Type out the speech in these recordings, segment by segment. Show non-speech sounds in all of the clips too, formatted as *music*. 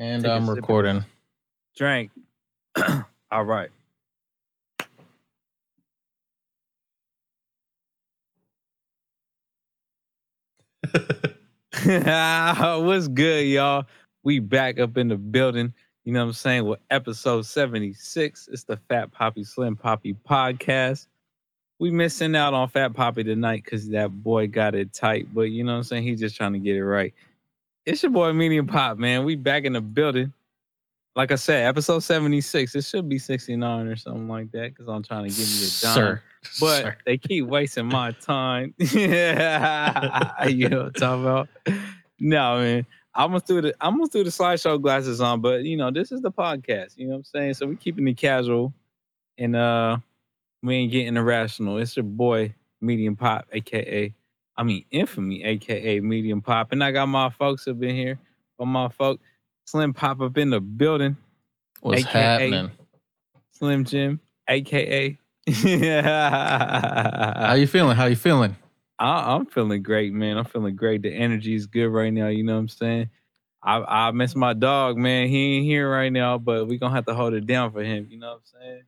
And Take I'm recording. Drink. *clears throat* All right. *laughs* What's good, y'all? We back up in the building. You know what I'm saying? With episode 76. It's the Fat Poppy Slim Poppy podcast. We missing out on Fat Poppy tonight because that boy got it tight. But you know what I'm saying? He's just trying to get it right. It's your boy Medium Pop, man. We back in the building. Like I said, episode 76. It should be 69 or something like that because I'm trying to give you a dime Sir. but Sir. they keep wasting my time. *laughs* yeah, you know what I'm talking about? No, man. I'm gonna do the I'm gonna do the slideshow glasses on, but you know, this is the podcast, you know what I'm saying? So we keeping it casual and uh we ain't getting irrational. It's your boy Medium Pop, aka I mean infamy, aka Medium Pop. And I got my folks up in here. But my folk Slim Pop up in the building. What's AKA. happening? Slim Jim, aka How you feeling? How you feeling? *laughs* I, I'm feeling great, man. I'm feeling great. The energy is good right now. You know what I'm saying? I I miss my dog, man. He ain't here right now, but we gonna have to hold it down for him. You know what I'm saying?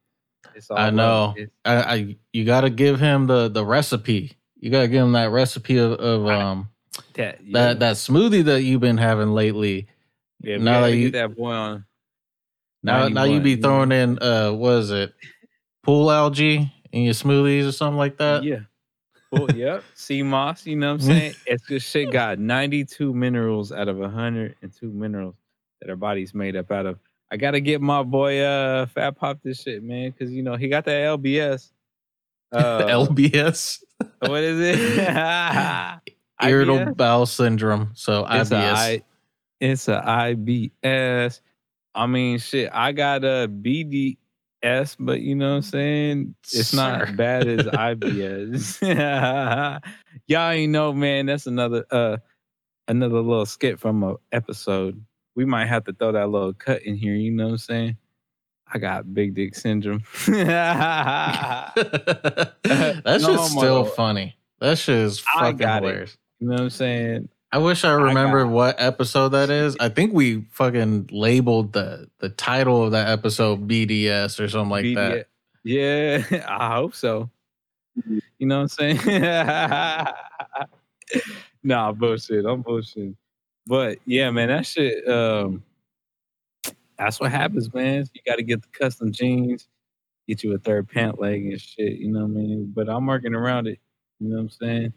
It's all I know. I, I you gotta give him the the recipe. You gotta give him that recipe of, of um that yeah, that that smoothie that you've been having lately. yeah, now that you- get that boy on. Now now you be throwing in uh what is it? Pool algae in your smoothies or something like that. yeah. Well, yep. Sea moss, you know what I'm saying? *laughs* It's this shit got 92 minerals out of 102 minerals that our body's made up out of. I gotta get my boy uh Fat Pop this shit, man, because you know he got that LBS. *laughs* Uh, LBS. What is it? *laughs* Irritable bowel syndrome. So It's IBS. I- it's a IBS. I mean, shit. I got a BDS, but you know what I'm saying? It's not bad as *laughs* IBS. *laughs* Y'all ain't know, man. That's another uh another little skit from a episode. We might have to throw that little cut in here. You know what I'm saying? I got big dick syndrome. *laughs* that No shit's homo, still funny. That shit is I fucking got it. you know what I'm saying? I wish I remember got- what episode that is. I think we fucking labeled the the title of that episode BDS or something like that. Yeah, *laughs* I hope so. You know what I'm saying? *laughs* nah, bullshit. I'm bullshit. But yeah, man, that shit. Um, that's what happens, man. You got to get the custom jeans, get you a third pant leg and shit. You know what I mean? But I'm working around it. You know what I'm saying?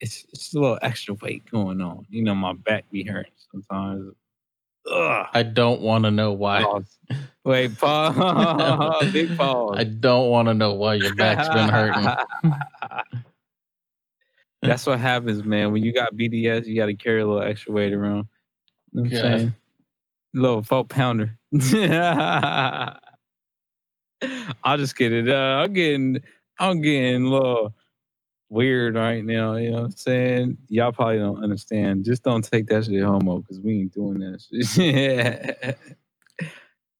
It's it's a little extra weight going on. You know, my back be hurting sometimes. Ugh. I don't want to know why. Pause. Wait, *laughs* pause. Big pause. I don't want to know why your back's been hurting. *laughs* That's what happens, man. When you got BDS, you got to carry a little extra weight around. You know what I'm Yeah. saying? Little four pounder. *laughs* I'll just get it. Uh, I'm getting, I'm getting a little weird right now. You know what I'm saying? Y'all probably don't understand. Just don't take that shit homo because we ain't doing that shit. *laughs*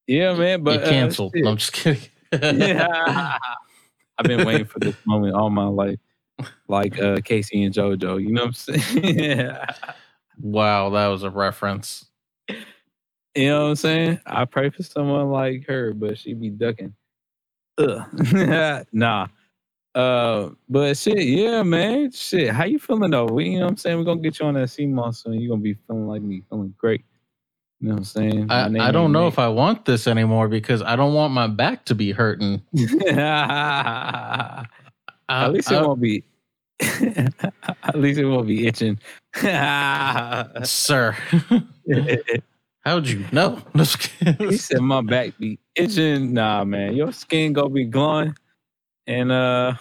yeah, man. But you uh, canceled. No, I'm just kidding. yeah. *laughs* I've been waiting for this moment all my life, like uh, Casey and JoJo. You know what I'm saying? wow, that was a reference. You know what I'm saying? I pray for someone like her, but she be ducking. Ugh. *laughs* nah. Uh, but shit, yeah, man. Shit, how you feeling though? We, you know what I'm saying? We're gonna get you on that sea moss soon. You're gonna be feeling like me, feeling great. You know what I'm saying? I, I don't know Nate. if I want this anymore because I don't want my back to be hurting. *laughs* At least it won't be. *laughs* At least it won't be itching. sir. How'd you know? *laughs* No, just kidding. he said my back be itching. Nah, man, your skin gonna be glowing, and uh,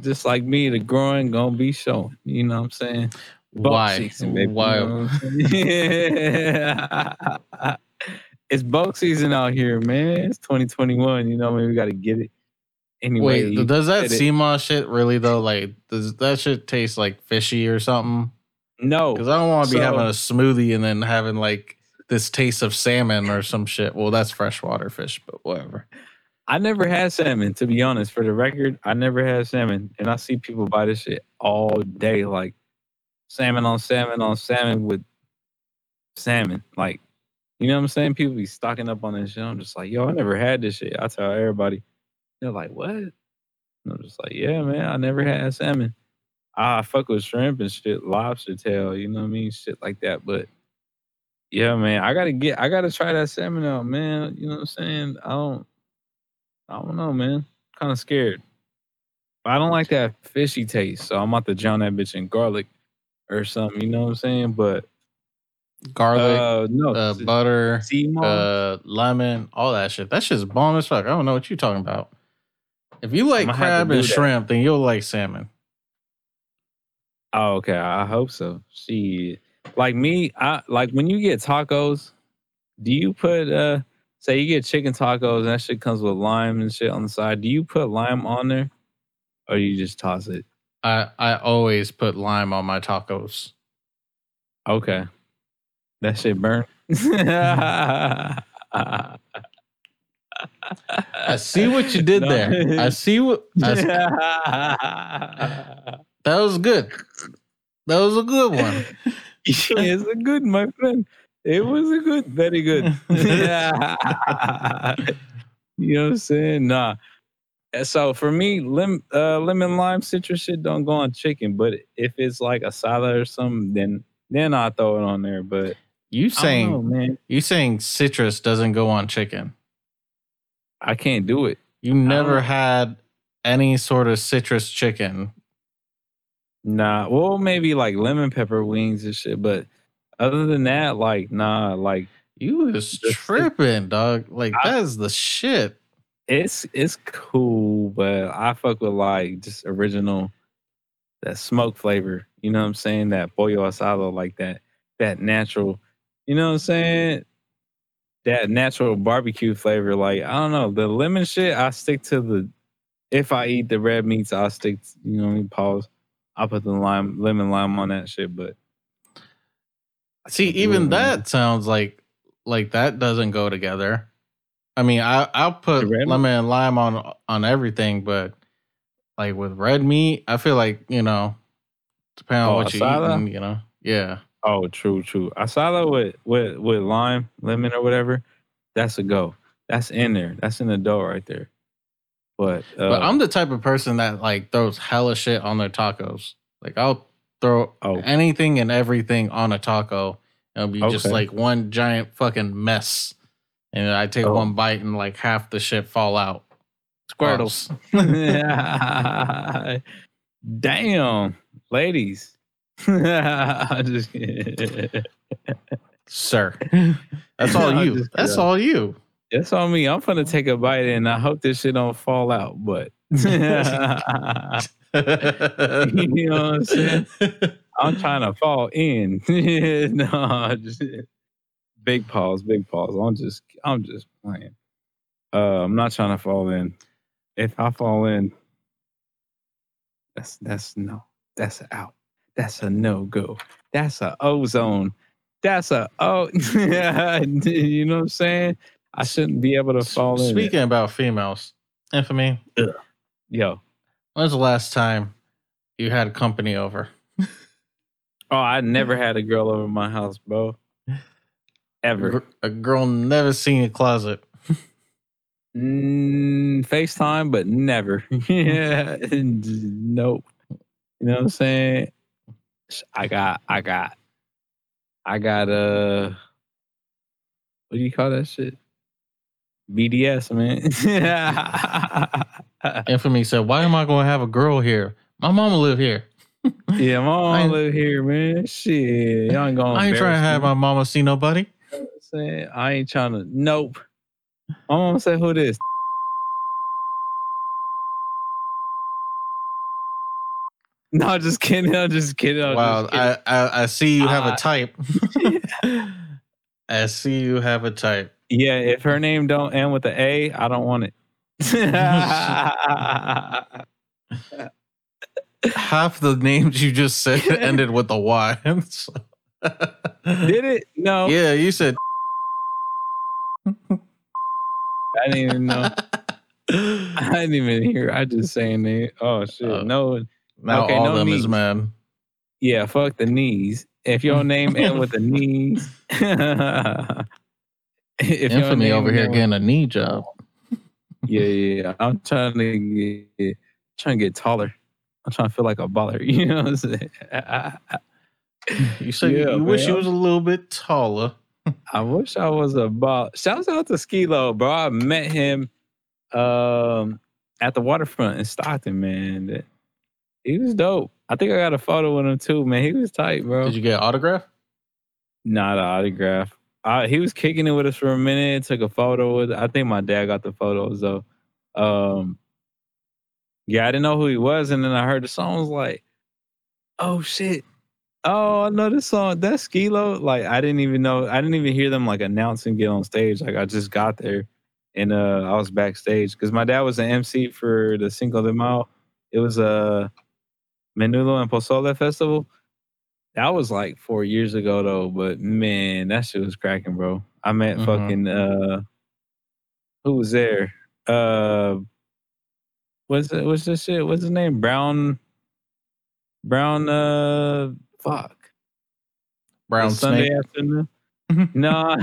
just like me, the growing gonna be showing. You know what I'm saying? Bulk Why? season, baby, you Why? know what I'm *laughs* it's bulk season out here, man. It's 2021. You know, what I mean, we got to get it. Anyway, Wait, does that said it. shit really though? Like, does that shit taste like fishy or something? no, Because I don't want to be So- having a smoothie and then having like this taste of salmon or some shit. Well, that's freshwater fish, but whatever. I never had salmon, to be honest. For the record, I never had salmon. And I see people buy this shit all day, like salmon on salmon on salmon with salmon. Like, You know what I'm saying? People be stocking up on this shit. I'm just like, yo, I never had this shit. I tell everybody. They're like, what? And I'm just like, yeah, man, I never had salmon. I fuck with shrimp and shit, lobster tail, you know what I mean? Shit like that. But yeah, man, I gotta get I gotta try that salmon out, man. You know what I'm saying? I don't I don't know, man. Kind of scared. I don't like that fishy taste, so I'm about to drown that bitch in garlic or something. You know what I'm saying? But Garlic, uh, no, uh, butter, uh, lemon, all that shit. That shit's bomb as fuck. I don't know what you're talking about. If you like I'ma have to crab and that. shrimp, then you'll like salmon. Oh, okay. I hope so. She like me. I like when you get tacos. Do you put uh, say you get chicken tacos and that shit comes with lime and shit on the side? Do you put lime on there, or you just toss it? I I always put lime on my tacos. Okay, that shit burn. I see what you did there. I see what I s- *laughs* that was good. That was a good one. *laughs* *laughs* it's a good, my friend. It was a good, very good. yeah. *laughs* you know what I'm saying? Nah. So for me, lim, uh, lemon lime citrus shit don't go on chicken, but if it's like a salad or something, then then I'll throw it on there. But You saying know, man, you saying citrus doesn't go on chicken? I can't do it. You never had any sort of citrus chicken. Nah, well maybe like lemon pepper wings and shit, but other than that, like nah, like You was tripping, dog. Like I- that's the shit. it's it's cool, but I fuck with like just original that smoke flavor. You know what I'm saying? That pollo asado, like that that natural. You know what I'm saying? That natural barbecue flavor. Like I don't know the lemon shit. I stick to the. If I eat the red meats, I'll stick. To, you know, what I mean, pause. I'll put the lime, lemon lime on that shit. But See, even that sounds like like that doesn't go together. I mean, I I'll put meat? lemon and lime on on everything, but like with red meat, I feel like you know, depending on Oh, what you're eating, you know, yeah. Oh, true, true. Asada with with with lime, lemon, or whatever. That's a go. That's in there. That's in the dough right there. But, uh, But I'm the type of person that like throws hella shit on their tacos. Like I'll throw Oh. anything and everything on a taco. It'll be just like one giant fucking mess. And I take Oh. one bite and like half the shit fall out. Squirtles. *laughs* *laughs* Damn, ladies. *laughs* Sir. That's all you. That's all you. That's on me. I'm gonna take a bite and I hope this shit don't fall out. But *laughs* you know what I'm saying? I'm trying to fall in. *laughs* no, just big pause, big pause. I'm just, I'm just playing. Uh, I'm not trying to fall in. If I fall in, that's that's no, that's out. That's a no go. That's a ozone. That's a oh, *laughs* you know what I'm saying? I shouldn't be able to fall in. it. Speaking about females, infamy. yo, When's the last time you had company over? *laughs* oh, I never had a girl over my house, bro. Ever. Gr- A girl never seen a closet. Mm, FaceTime, but never. yeah, *laughs* nope. You know what I'm saying? I got, I got, I got. Uh, what do you call that shit? BDS, man. *laughs* Infamy said, "Why am I going to have a girl here? My mama live here. *laughs* yeah, I mom ain't- live here, man. Shit, y'all ain't gonna. I ain't trying to have my mama see nobody." saying I ain't trying to. Nope. My mom said, "Who this?" *laughs* No, just kidding. I'm just kidding. I'm wow, just kidding. I, I I see you have a type. I see you have a type. Yeah, if her name don't end with the A, I don't want it. *laughs* Half the names you just said *laughs* ended with a Y. *laughs* Did it? No, Yeah, you said. I didn't even know. I didn't even hear. I just saying it. Oh shit! Uh, no, now Okay, all no them is knees. man. yeah, fuck the knees. If your name end with the knees, *laughs* if Infamy over here getting a knee job. *laughs* Yeah, yeah, yeah. I'm trying to get trying to get taller. I'm trying to feel like a baller. *laughs* You know what I'm saying? I, I, You said Yeah, you wish you was a little bit taller. I wish I was a baller. Shouts out to Skee-Lo, bro. I met him um at the waterfront in Stockton, man. He was dope. I think I got a photo with him too, man. He was tight, bro. Did you get an autograph? Not an autograph. Uh, he was kicking it with us for a minute. Took a photo with. I think my dad got the photos though. Um, yeah, I didn't know who he was, and then I heard the song. I was like, "Oh shit! Oh, I know this song. That's Skee-Lo." Like I didn't even know. I didn't even hear them like announce and get on stage. Like I just got there, and uh, I was backstage because my dad was an MC for the Cinco de Mayo. It was a Menudo and Pozole festival. That was like four years ago though, but man, that shit was cracking, bro. I met Mhm. fucking uh who was there? Uh what's it what's this shit? What's his name? Brown Brown uh fuck. Brown Sunday snake. afternoon. *laughs* no.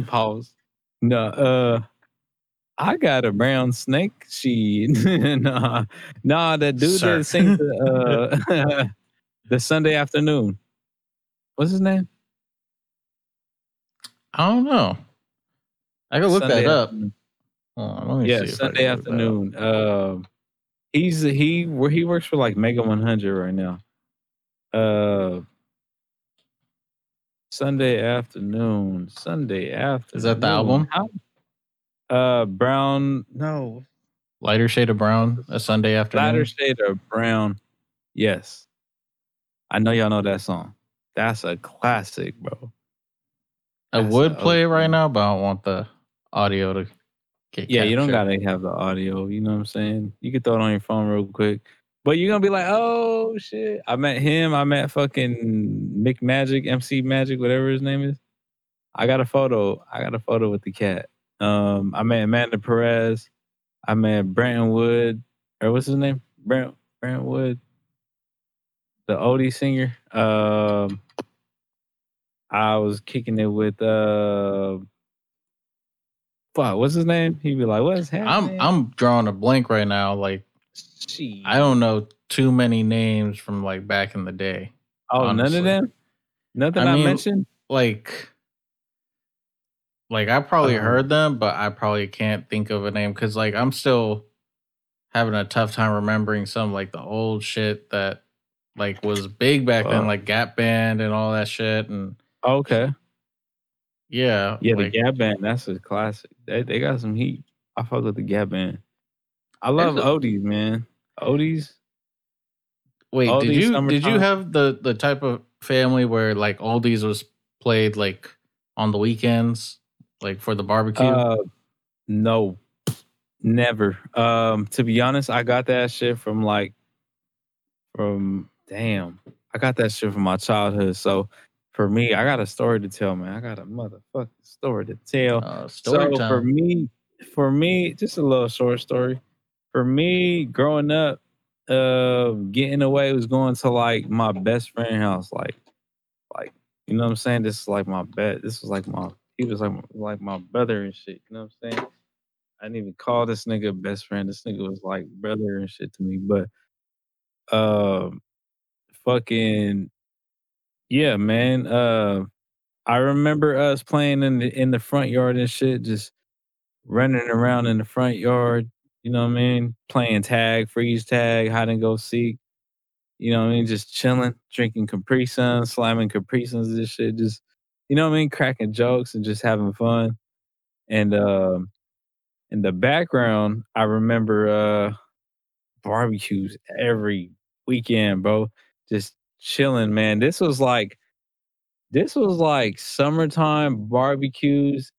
*laughs* *laughs* Pause. No, uh I got a brown snake sheet. *laughs* nah, nah, that dude Sir. that sings the, uh, *laughs* the Sunday afternoon. What's his name? I don't know. I can look Sunday that up. on, Yeah, see if I Sunday can look that up. afternoon. Um, he's he where he works for like Mega One Hundred right now. Uh, Sunday afternoon. Sunday afternoon. Is that the album? How- Uh, Brown. No, Lighter shade of brown. A Sunday afternoon. Lighter shade of brown. Yes. I know y'all know that song. That's a classic, bro. I That's would a play it right now, but I don't want the audio to get. Yeah, you don't captured. gotta have the audio. You know what I'm saying? You can throw it on your phone real quick. But you're gonna be like, oh shit. I met him. I met fucking Mick Magic, MC Magic, whatever his name is. I got a photo. I got a photo with the cat. Um, I met Amanda Perez. I met Brenton Wood. Or what's his name? Brent Brent Wood. The oldie singer. Um I was kicking it with uh fuck, what's his name? He'd be like, what's happening? I'm I'm drawing a blank right now. Like Shit. I don't know too many names from like back in the day. Oh, none of them? Nothing I I, mean, mentioned? Like like I probably Um, heard them, but I probably can't think of a name because like I'm still having a tough time remembering some like the old shit that like was big back then, like Gap Band and all that shit. And Okay. yeah, Yeah, like, the Gap Band, that's a classic. They they got some heat. I fuck with the Gap Band. I love a- Odie's, man. Odie's. Wait, did you did you have the the type of family where like oldies was played like on the weekends, like for the barbecue? Uh, no, never. Um, to be honest, I got that shit from like, from damn, I got that shit from my childhood. So for me, I got a story to tell, man. I got a motherfucking story to tell. Uh, story so for me, for me, just a little short story. For me, growing up, uh, getting away was going to like my best friend house, like, like you know what I'm saying. This is like my bet. This was like my. He was like like my brother and shit. You know what I'm saying. I didn't even call this nigga best friend. This nigga was like brother and shit to me. But, um, fucking, yeah, man. Uh, I remember us playing in the in the front yard and shit, just running around in the front yard. You know what I mean? Playing tag, freeze tag, hide and go seek. You know what I mean? Just chilling, drinking Capri Sun, slamming Capri Suns and shit. Just you know what I mean? Cracking jokes and just having fun. And um in the background, I remember uh barbecues every weekend, bro. Just chilling, man. This was like this was like summertime barbecues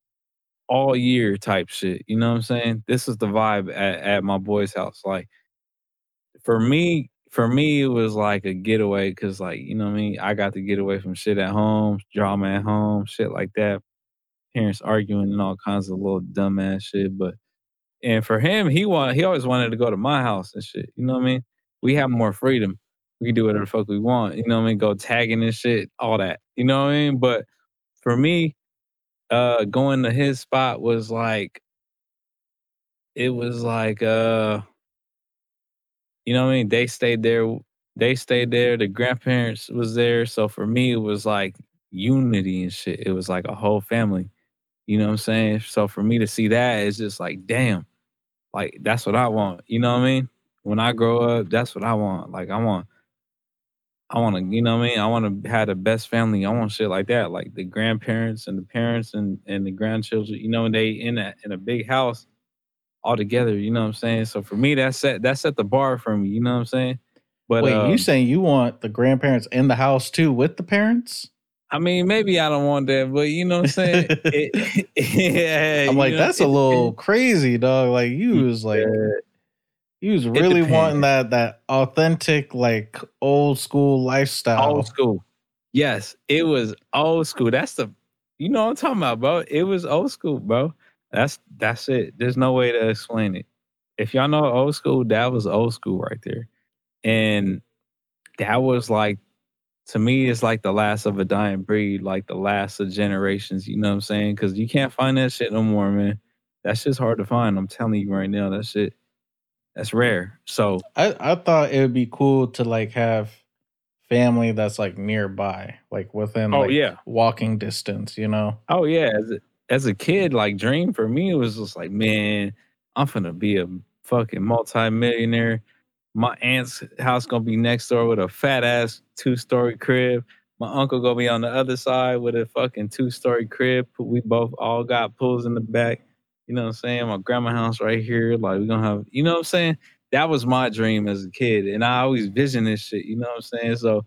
all year type shit. You know what I'm saying? This is the vibe at, at my boy's house. Like for me, for me, it was like a getaway because, like, you know what I mean? I got to get away from shit at home, drama at home, shit like that. Parents arguing and all kinds of little dumbass shit. But and for him, he want he always wanted to go to my house and shit. You know what I mean? We have more freedom. We can do whatever the fuck we want. You know what I mean? Go tagging and shit, all that. You know what I mean? But for me, uh, going to his spot was like, it was like, uh, you know what I mean? They stayed there. They stayed there. The grandparents was there. So for me, it was like unity and shit. It was like a whole family. You know what I'm saying? So for me to see that, it's just like, damn, like that's what I want. You know what I mean? When I grow up, that's what I want. Like I want, I want to, you know what I mean? I want to have the best family. I want shit like that, like the grandparents and the parents and and the grandchildren. You know, and they in a in a big house all together. You know what I'm saying? So for me, that's set that's set the bar for me. You know what I'm saying? But wait, um, you saying you want the grandparents in the house too with the parents? I mean, maybe I don't want that, but you know what I'm saying? *laughs* it, *laughs* yeah, I'm like, know, that's it, a little crazy, dog. Like you was like you was really wanting that that authentic, like old school lifestyle. Old school. Yes, it was old school. That's the you know what I'm talking about, bro. It was old school, bro. That's that's it. There's no way to explain it. If y'all know old school, that was old school right there. And that was like to me, it's like the last of a dying breed, like the last of generations. You know what I'm saying? Because you can't find that shit no more, man. That's just hard to find. I'm telling you right now, that shit, that's rare. So I, I thought it would be cool to like have family that's like nearby, like within oh, like yeah. walking distance, you know? Oh yeah. As a, kid, like dream for me, was just like, man, I'm gonna be a fucking multi-millionaire my aunt's house gonna be next door with a fat ass two story crib. My uncle gonna be on the other side with a fucking two story crib. We both all got pools in the back. You know what I'm saying? My grandma house right here. Like we gonna have, you know what I'm saying? That was my dream as a kid, and I always vision this shit. You know what I'm saying? So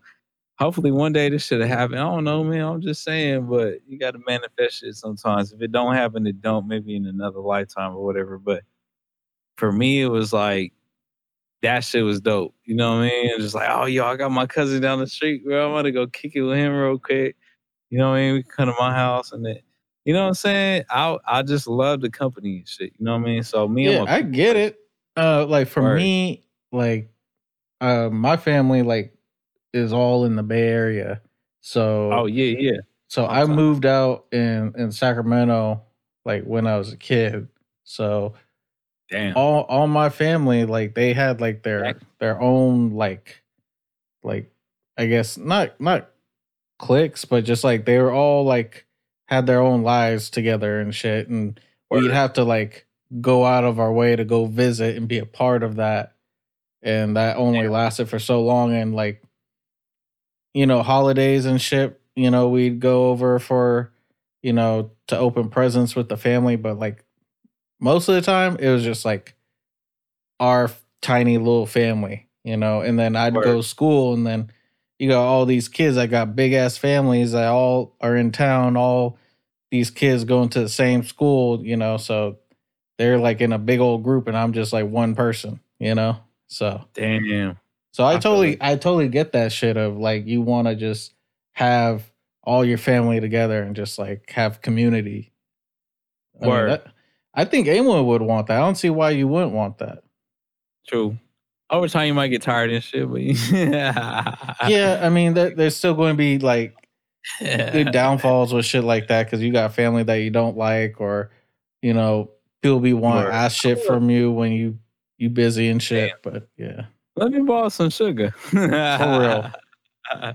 hopefully one day this should have happened. I don't know, man. I'm just saying, but you got to manifest it sometimes. If it don't happen, it don't. Maybe in another lifetime or whatever. But for me, it was like that shit was dope. You know what I mean? Just like, oh, yo, I got my cousin down the street, bro. I'm gonna go kick it with him real quick. You know what I mean? We come to my house and then, you know what I'm saying? I I just love the company and shit. You know what I mean? So me, yeah, I get it. Uh, like for right. me, like, uh, my family like is all in the Bay Area. So, oh yeah, yeah. So I moved out in in Sacramento like when I was a kid. So Damn. All all my family like they had like their their own like like I guess not not cliques, but just like they were all like had their own lives together and shit, and we'd have to like go out of our way to go visit and be a part of that, and that only Damn. lasted for so long, and like you know holidays and shit, you know we'd go over for you know to open presents with the family, but like most of the time it was just like our tiny little family, you know, and then I'd Word. go to school and then you got all these kids I got big ass families that all are in town, all these kids going to the same school, you know, so they're like in a big old group and I'm just like one person, you know? So damn. So I, I totally like- I totally get that shit of like you want to just have all your family together and just like have community. I Word. Mean, that, I think anyone would want that. I don't see why you wouldn't want that. True. Over time, you might get tired and shit, but yeah, I mean, there, *laughs* there's still going to be like good *laughs* downfalls with shit like that because you got family that you don't like, or you know, people be wanting ass shit from you when you you busy and shit. Damn. But yeah, let me borrow some sugar *laughs* for real. *laughs*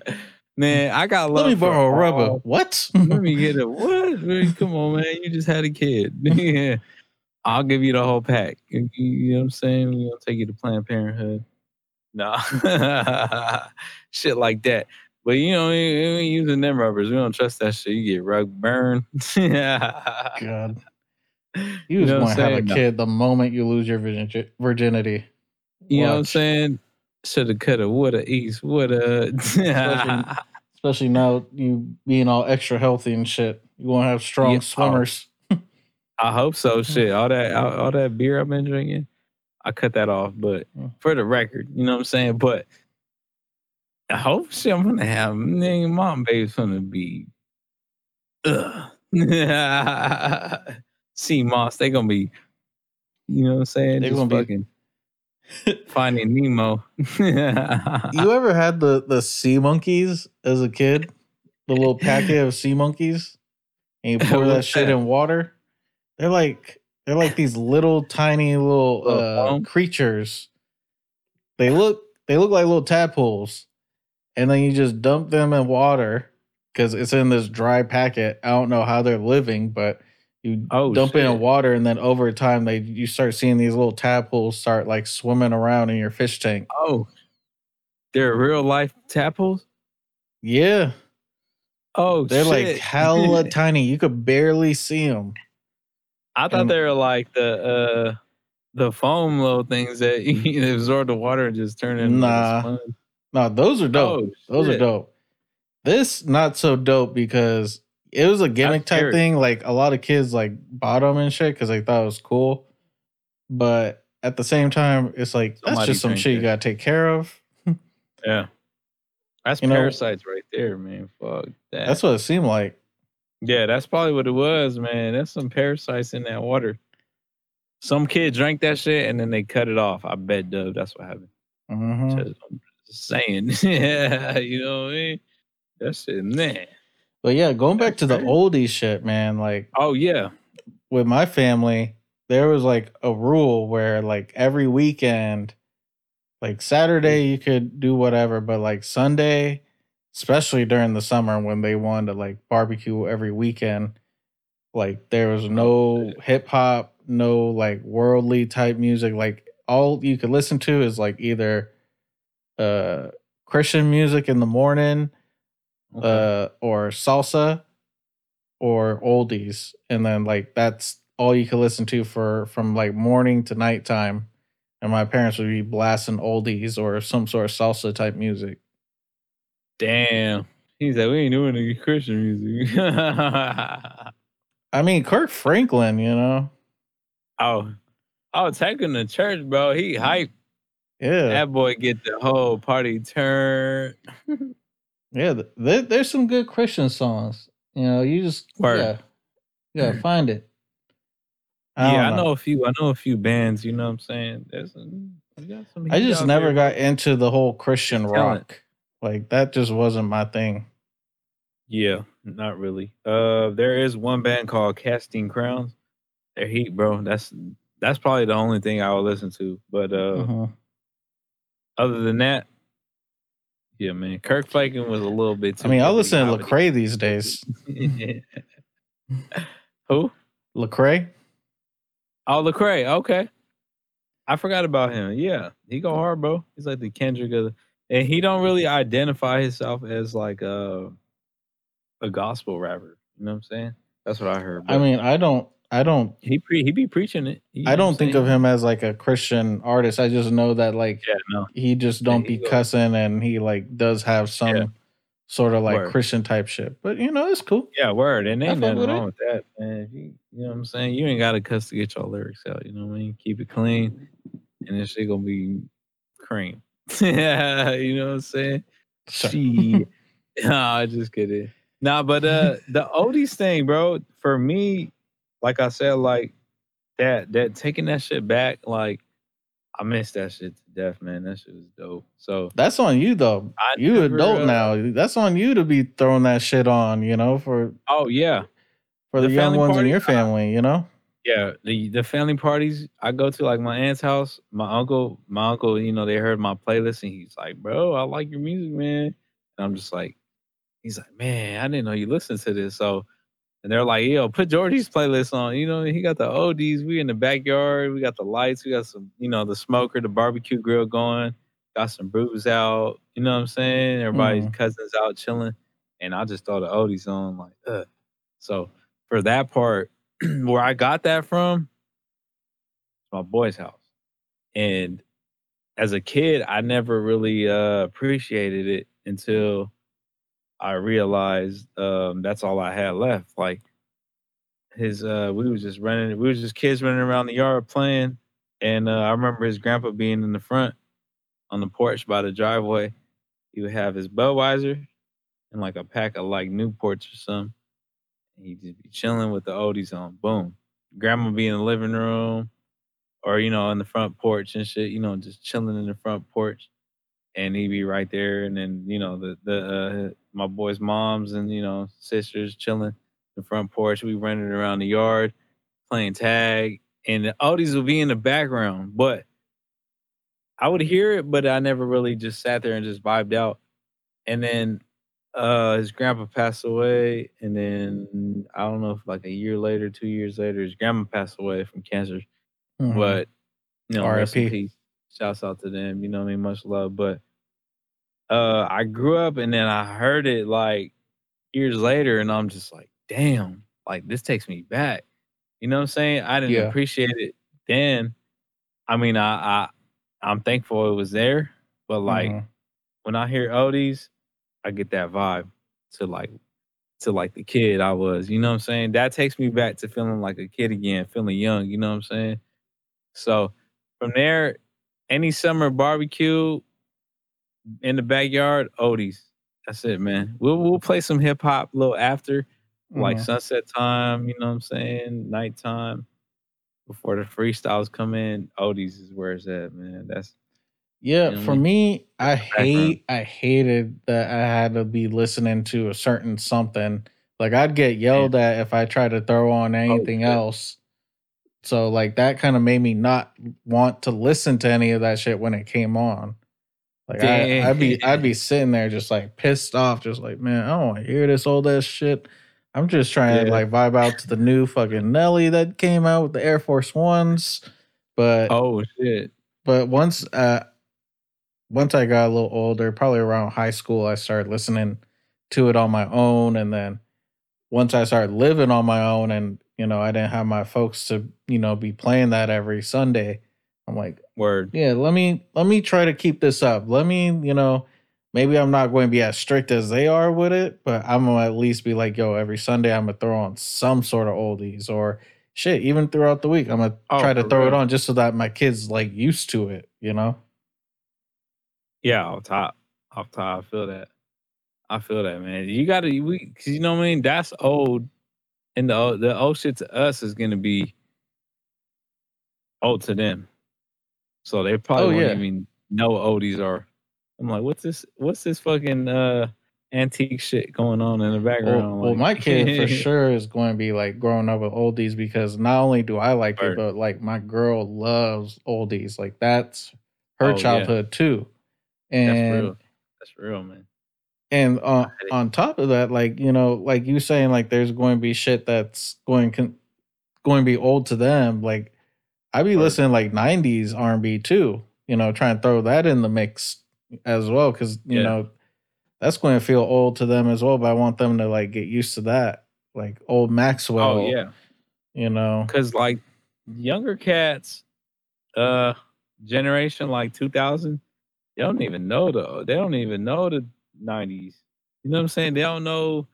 Man, I got love. Let me borrow a rubber. What? *laughs* Let me get it. What? Come on, man. You just had a kid. yeah. I'll give you the whole pack. You, know what I'm saying? We'll take you to Planned Parenthood. No. shit like that. But you know, you ain't using them rubbers. We don't trust that shit. You get rug burn. God. You just want to have a kid the moment you lose your virginity. You know what I'm saying? Should have cut a woulda east woulda. *laughs* especially, especially now you being all extra healthy and shit. You want to have strong yeah, oh. swimmers. I hope so. *laughs* Shit, all that all, all, that beer I've been drinking, I cut that off. But for the record, you know what I'm saying. But I hope shit I'm gonna have nigga mom baby's gonna be. Ugh. *laughs* sea moss, they gonna be. You know what I'm saying? They gonna fucking. Finding Nemo. *laughs* you ever had the the sea monkeys as a kid? The little packet of sea monkeys? and you *laughs* pour that shit in water. They're like they're like these little tiny little uh, creatures. They look they look like little tadpoles, and then you just dump them in water because it's in this dry packet. I don't know how they're living, but you oh, dump shit. it in water, and then over time they you start seeing these little tadpoles start like swimming around in your fish tank. Oh, they're real life tadpoles. Yeah. Oh, they're shit. like hella *laughs* tiny. You could barely see them. I thought and, they were like the uh the foam little things that *laughs* you absorb the water and just turn into nah, nah. Those are dope. Oh, those are dope. This not so dope because it was a gimmick type thing. Like a lot of kids like bought them and shit because they thought it was cool. But at the same time, it's like Somebody that's just some shit it. you gotta take care of. *laughs* yeah, that's you parasites know, right there, man. Fuck that. That's what it seemed like. Yeah, that's probably what it was, man. That's some parasites in that water. Some kid drank that shit and then they cut it off. I bet, Dub, that's what happened. Mm-hmm. I'm just saying, *laughs* yeah, you know what I mean. That shit, man. But yeah, going back to the oldie shit, man. Like, oh yeah, with my family, there was like a rule where like every weekend, like Saturday you could do whatever, but like Sunday, especially during the summer when they wanted to like barbecue every weekend, like there was no hip hop, no like worldly type music. Like all you could listen to is like either uh Christian music in the morning okay. uh, or salsa or oldies, and then like that's all you could listen to for from like morning to nighttime. And my parents would be blasting oldies or some sort of salsa type music. Damn. He's like, we ain't doing any Christian music. *laughs* I mean, Kirk Franklin, you know. Oh, oh, taking the church, bro. He hype. Yeah, that boy get the whole party turned. *laughs* Yeah, there, there's some good Christian songs. You know, you just Word. yeah, you gotta find it. I yeah, I know. know. a few. I know a few bands. You know what I'm saying? There's some. some I just never there, got into the whole Christian rock. Like that just wasn't my thing. Yeah, not really. Uh, there is one band called Casting Crowns. They're heat, bro. That's that's probably the only thing I will listen to. But uh, uh-huh. other than that, yeah, man. Kirk Franklin was a little bit too. I mean, I listen to Lecrae these days. *laughs* Who? Lecrae. Oh, Lecrae. Okay. I forgot about him. Yeah, he go hard, bro. He's like the Kendrick of the, and he don't really identify himself as like a a gospel rapper. You know what I'm saying? That's what I heard. Bro. I mean, I don't. I don't. He pre he be preaching it. I don't think of him as like a Christian artist. I just know that like yeah, no. he just don't yeah, be cussing and he like does have some yeah. sort of like word. Christian type shit. But you know, it's cool. Yeah, word. And ain't nothing wrong with that, man. You, you, know what I'm saying? You ain't got to cuss to get your lyrics out. You know what I mean? Keep it clean, and this shit gonna be cream. yeah, *laughs* you know what I'm saying? She. *laughs* nah, I just kidding. Nah, but uh, the *laughs* oldies thing, bro. For me, like I said, like that that taking that shit back, like I miss that shit to death, man. That shit was dope. So that's on you though. I you adult now. That's on you to be throwing that shit on, you know, for oh yeah. For the, the young ones party, in your family, you know? Yeah, the the family parties I go to, like my aunt's house, my uncle, my uncle, you know, they heard my playlist and he's like, Bro, I like your music, man. And I'm just like, he's like, Man, I didn't know you listened to this. So and they're like, "Yo, put Georgie's playlist on." You know, he got the ODs. We in the backyard. We got the lights. We got some, you know, the smoker, the barbecue grill going. Got some brews out. You know what I'm saying? Everybody's mm. cousins out chilling, and I just throw the oldies on. Like, Ugh. so for that part, *clears throat* where I got that from, it's my boy's house, and as a kid, I never really uh, appreciated it until I realized um, that's all I had left. Like his, uh, we was just running, we was just kids running around the yard playing, and uh, I remember his grandpa being in the front on the porch by the driveway. He would have his Budweiser and like a pack of like Newports or something. And he'd just be chilling with the oldies on. Boom. Grandma be in the living room or, you know, on the front porch and shit, you know, just chilling in the front porch and he'd be right there, and then you know the the uh, my boys' moms and you know sisters chilling, the front porch. We running around the yard playing tag, and all these would be in the background. But I would hear it, but I never really just sat there and just vibed out. And then uh his grandpa passed away, and then I don't know if like a year later, two years later, his grandma passed away from cancer. Mm-hmm. But you know, peace. Shouts out to them. You know I mean? Much love. But uh I grew up and then I heard it like years later, and I'm just like, damn, like this takes me back. You know what I'm saying? I didn't yeah. appreciate it then. I mean, I, I I'm thankful it was there, but like mm-hmm. when I hear oldies, I get that vibe to like to like the kid I was. You know what I'm saying? That takes me back to feeling like a kid again, feeling young. You know what I'm saying? So from there, any summer barbecue in the backyard, oldies. That's it, man. We'll we'll play some hip hop a little after, mm-hmm. like sunset time. You know what I'm saying? Nighttime before the freestyles come in. Oldies is where it's at, man. That's yeah, you know for me, I hate I hated that I had to be listening to a certain something. Like I'd get yelled at if I tried to throw on oh, anything oh, else. So like that kind of made me not want to listen to any of that shit when it came on. Like I, would be I'd be sitting there just like pissed off, just like man, I don't want to hear this old ass shit. I'm just trying yeah. to like vibe out to the new fucking Nelly that came out with the Air Force Ones. But oh shit. But once uh once I got a little older, probably around high school, I started listening to it on my own. And then once I started living on my own and, you know, I didn't have my folks to, you know, be playing that every Sunday, I'm like, word. Yeah, let me let me try to keep this up. Let me, you know, maybe I'm not going to be as strict as they are with it, but I'm gonna at least be like, yo, every Sunday I'm gonna throw on some sort of oldies or shit, even throughout the week. I'm gonna oh, try to throw real. it on just so that my kids like used to it, you know? Yeah, off top, off top, I feel that. I feel that, man. You got to we, cause you know what I mean. That's old, and the the old shit to us is gonna be old to them. So they probably oh, won't yeah. even know oldies are. I'm like, what's this? What's this fucking uh antique shit going on in the background? Well, like, well my kid for *laughs* sure is going to be like growing up with oldies because not only do I like it, but like my girl loves oldies. Like that's her oh, childhood yeah. too. And that's real. That's real, man. And on on top of that, like you know, like you saying, like there's going to be shit that's going con- going to be old to them. Like I be listening like '90s R&B too. You know, trying to throw that in the mix as well because you yeah. know that's going to feel old to them as well. But I want them to like get used to that, like old Maxwell. Oh yeah, you know, because like younger cats, uh, generation like 2000 they don't even know though. they don't even know the nineties. You know what I'm saying? They don't know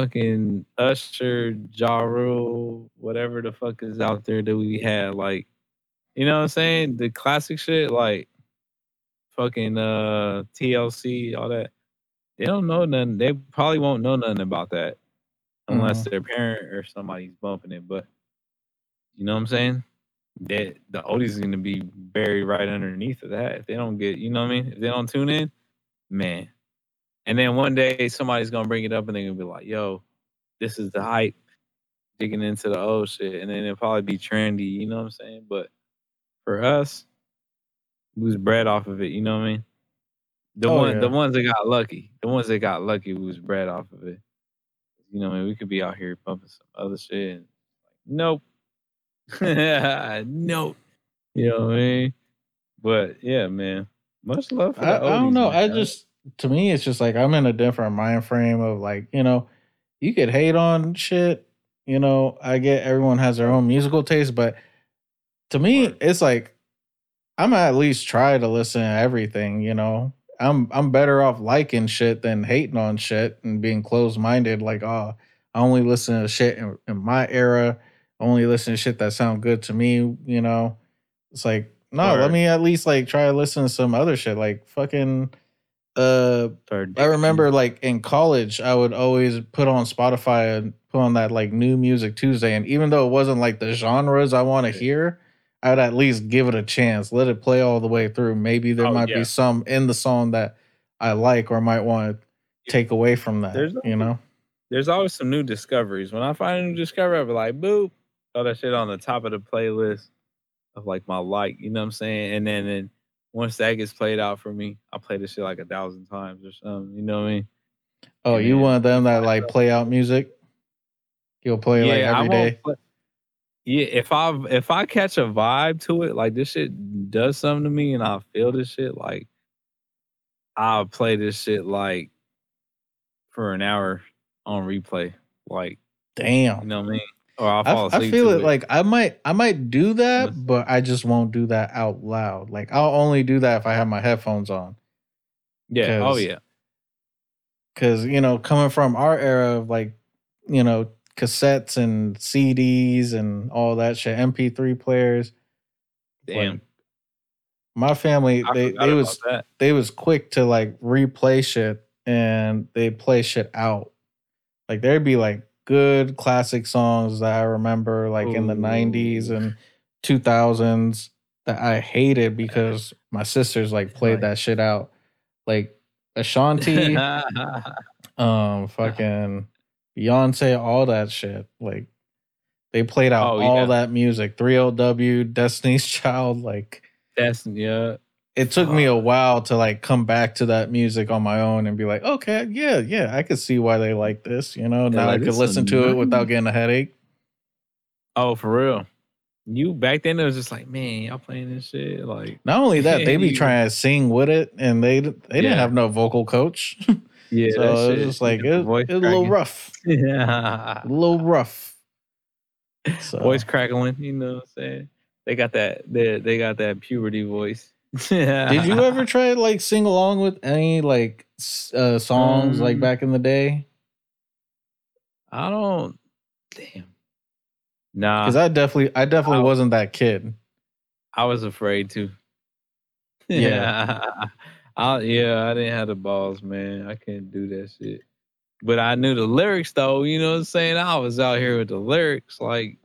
fucking Usher, Ja Rule, whatever the fuck is out there that we had. Like, you know what I'm saying? The classic shit, like fucking uh TLC, all that. They don't know nothing. They probably won't know nothing about that unless mm-hmm. their parent or somebody's bumping it. But you know what I'm saying? that the oldies is gonna be buried right underneath of that if they don't get, you know what I mean? If they don't tune in, man. And then one day somebody's gonna bring it up and they're gonna be like, "Yo, this is the hype." Digging into the old shit, and then it'll probably be trendy. You know what I'm saying? But for us, we was bred off of it. You know what I mean? The oh, one, yeah. the ones that got lucky, the ones that got lucky, was bred off of it. You know, what I mean, we could be out here pumping some other shit. And like, nope, *laughs* no. You know what I mean? But yeah, man. Much love I, I, don't know. I just to me it's just like I'm in a different mind frame of like, you know, you could hate on shit. You know, I get everyone has their own musical taste, but to me, it's like I'm at least try to listen to everything, you know. I'm I'm better off liking shit than hating on shit and being closed minded, like, oh, I only listen to shit in, in my era only listen to shit that sound good to me, you know. It's like, no, let me at least like try to listen to some other shit. Like fucking uh I remember like in college I would always put on Spotify and put on that like new music Tuesday. And even though it wasn't like the genres I want to hear, I'd at least give it a chance. Let it play all the way through. Maybe there oh, might yeah. be some in the song that I like or might want to take away from that. There's you know? there's always some new discoveries. When I find a new discovery, I'll be like, boop, throw that shit on the top of the playlist of like my like, you know what I'm saying? And then, then once that gets played out for me, I play this shit like a thousand times or something. You know what I mean? Oh, and you one of them that like play out music? You'll play yeah, like every day. Play, yeah, if I if I catch a vibe to it, like this shit does something to me, and I feel this shit, like I'll play this shit like for an hour on replay. Like, damn, you know what I mean? Or I'll fall asleep. I, I feel it, it, like I might I might do that, mm-hmm. but I just won't do that out loud. Like I'll only do that if I have my headphones on. Yeah. Oh yeah. Because you know, coming from our era of like, you know, cassettes and CDs and all that shit, MP3 players. Damn. Like, my family, they they was that. they was quick to like replay shit and they play shit out. Like there'd be like good classic songs that I remember like Ooh. in the 90s and 2000s that I hated *laughs* because my sisters like played that shit out. Like Ashanti, *laughs* um, fucking Beyonce, all that shit. Like they played out oh, all yeah. that music. 3LW, Destiny's Child, like Destiny, yeah. It took me uh-huh. a while to like come back to that music on my own and be like, okay, yeah, yeah, I could see why they like this. You know, now like, I could listen to it without mm-hmm. getting a headache. Oh, for real. You back then it was just like, man, y'all playing this shit. Like not only that, they be *laughs* trying to sing with it and they they didn't yeah. have no vocal coach. *laughs* Yeah, so it was just like it, it was a little rough. *laughs* Yeah, a little rough. So. Voice crackling, you know what I'm saying? They got that they they got that puberty voice. Did you ever try to like sing along with any like uh, songs um, like back in the day? I don't. Damn. Nah, because I definitely, I definitely I, wasn't that kid. I was afraid to. *laughs* Yeah. I yeah, I didn't have the balls, man. I couldn't do that shit. But I knew the lyrics though, you know what I'm saying? I was out here with the lyrics like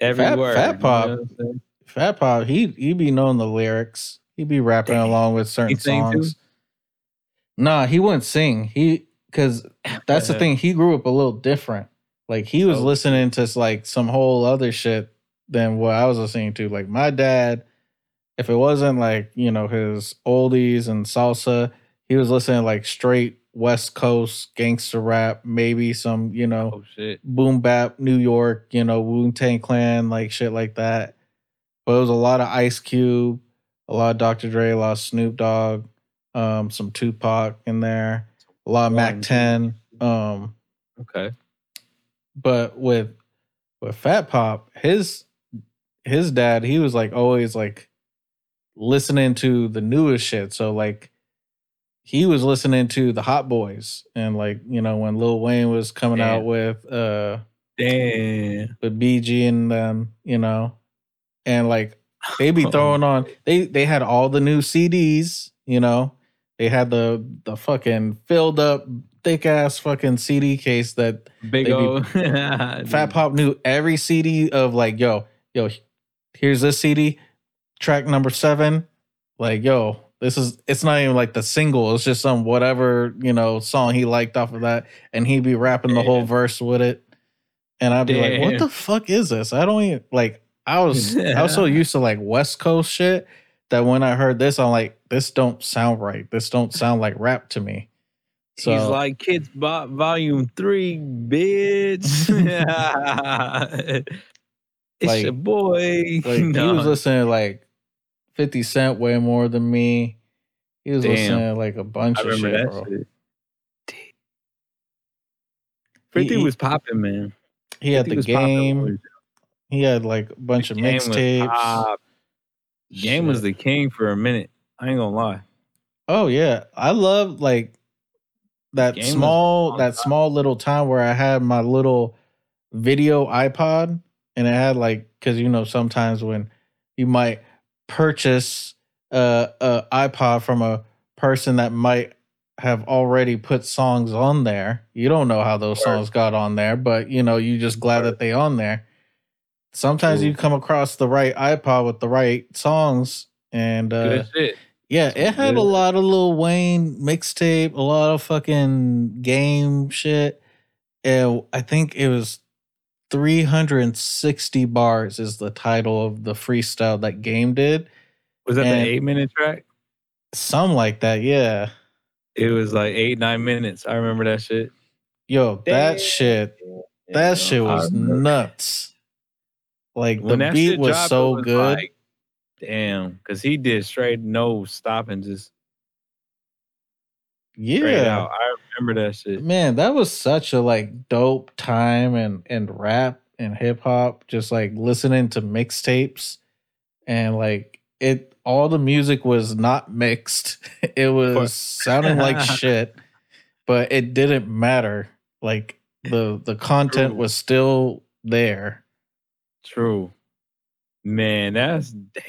everywhere. Fat, Fat Pop. You know Fat Pop, he he be knowing the lyrics. He be rapping Dang. along with certain songs. Too? Nah, he wouldn't sing. He because *clears throat* that's the thing. He grew up a little different. Like he was oh. listening to like some whole other shit than what I was listening to. Like my dad if it wasn't like you know his oldies and salsa, he was listening like straight West Coast gangster rap, maybe some you know oh, boom bap, New York, you know Wu Tang Clan, like shit like that. But it was a lot of Ice Cube, a lot of Dr. Dre, a lot of Snoop Dogg, um, some Tupac in there, a lot of Mack 10. Um, okay, but with with Fat Pop, his his dad, he was like always like listening to the newest shit. So like he was listening to the Hot Boys and like, you know, when Lil Wayne was coming Damn. out with uh Damn with BG and them, you know. And like they be *laughs* oh, throwing on they they had all the new CDs, you know. They had the the fucking filled up thick ass fucking CD case that big old *laughs* Fat Pop knew every CD of like, yo, yo, here's this CD track number seven, like, yo, this is it's not even like the single, it's just some whatever, you know, song he liked off of that, and he'd be rapping the whole verse with it. And I'd be Damn. like, what the fuck is this? I don't even like I was *laughs* I was so used to like West Coast shit that when I heard this, I'm like, this don't sound right. This don't sound like rap to me. So, He's like Kidz Bop Volume Three, bitch. *laughs* *laughs* it's like, your boy. Like no. he was listening like 50 Cent way more than me. He was Damn. listening to like a bunch I of shit, bro. Shit. 50 he, was popping, man. He had the game. He had like a bunch the of mixtapes. Game was the king for a minute. I ain't gonna lie. Oh yeah, I love like that small that top. small little time where I had my little video iPod and it had like because you know sometimes when you might purchase a, a iPod from a person that might have already put songs on there. You don't know how those songs got on there, but you know, you just glad that they on there. Sometimes Ooh. you come across the right iPod with the right songs and uh yeah, it had a lot of Lil Wayne mixtape, a lot of fucking game shit. And I think it was 360 bars is the title of the freestyle that game did. Was that and the eight minute track? Something like that, yeah. It was like eight, nine minutes. I remember that shit. Yo, that Damn. shit, that shit was nuts. Like when the beat was so was good. Like, damn, because he did straight no stopping, just yeah. I remember that shit. Man, that was such a like dope time and and rap and hip hop. Just like listening to mixtapes and like it. All the music was not mixed. *laughs* It was sounding like *laughs* shit, but it didn't matter. Like the the content was still there. True. Man, that's damn.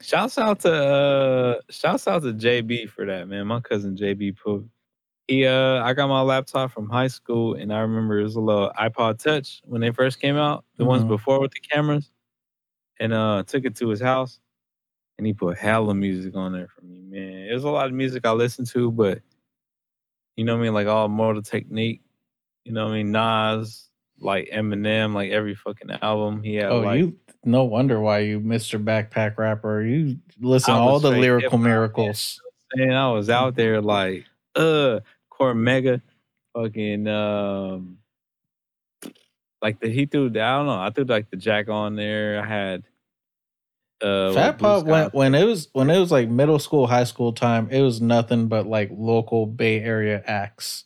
Shouts out to uh shouts out to JB for that, man. My cousin JB put he uh I got my laptop from high school and I remember it was a little iPod touch when they first came out, the mm-hmm. ones before with the cameras. And uh took it to his house and he put hella music on there for me, man. It was a lot of music I listened to, but you know what I mean, like Immortal Technique, you know what I mean, Nas, like Eminem, like every fucking album he had. Oh, like, you no wonder why you Mr. Backpack Rapper. You listen to all the lyrical miracles. And I was out there like, uh, Cormega, fucking um, like the he threw. I don't know. I threw like the Jacka on there. I had uh, Fat Pop when when it was when it was like middle school, high school time, it was nothing but like local Bay Area acts.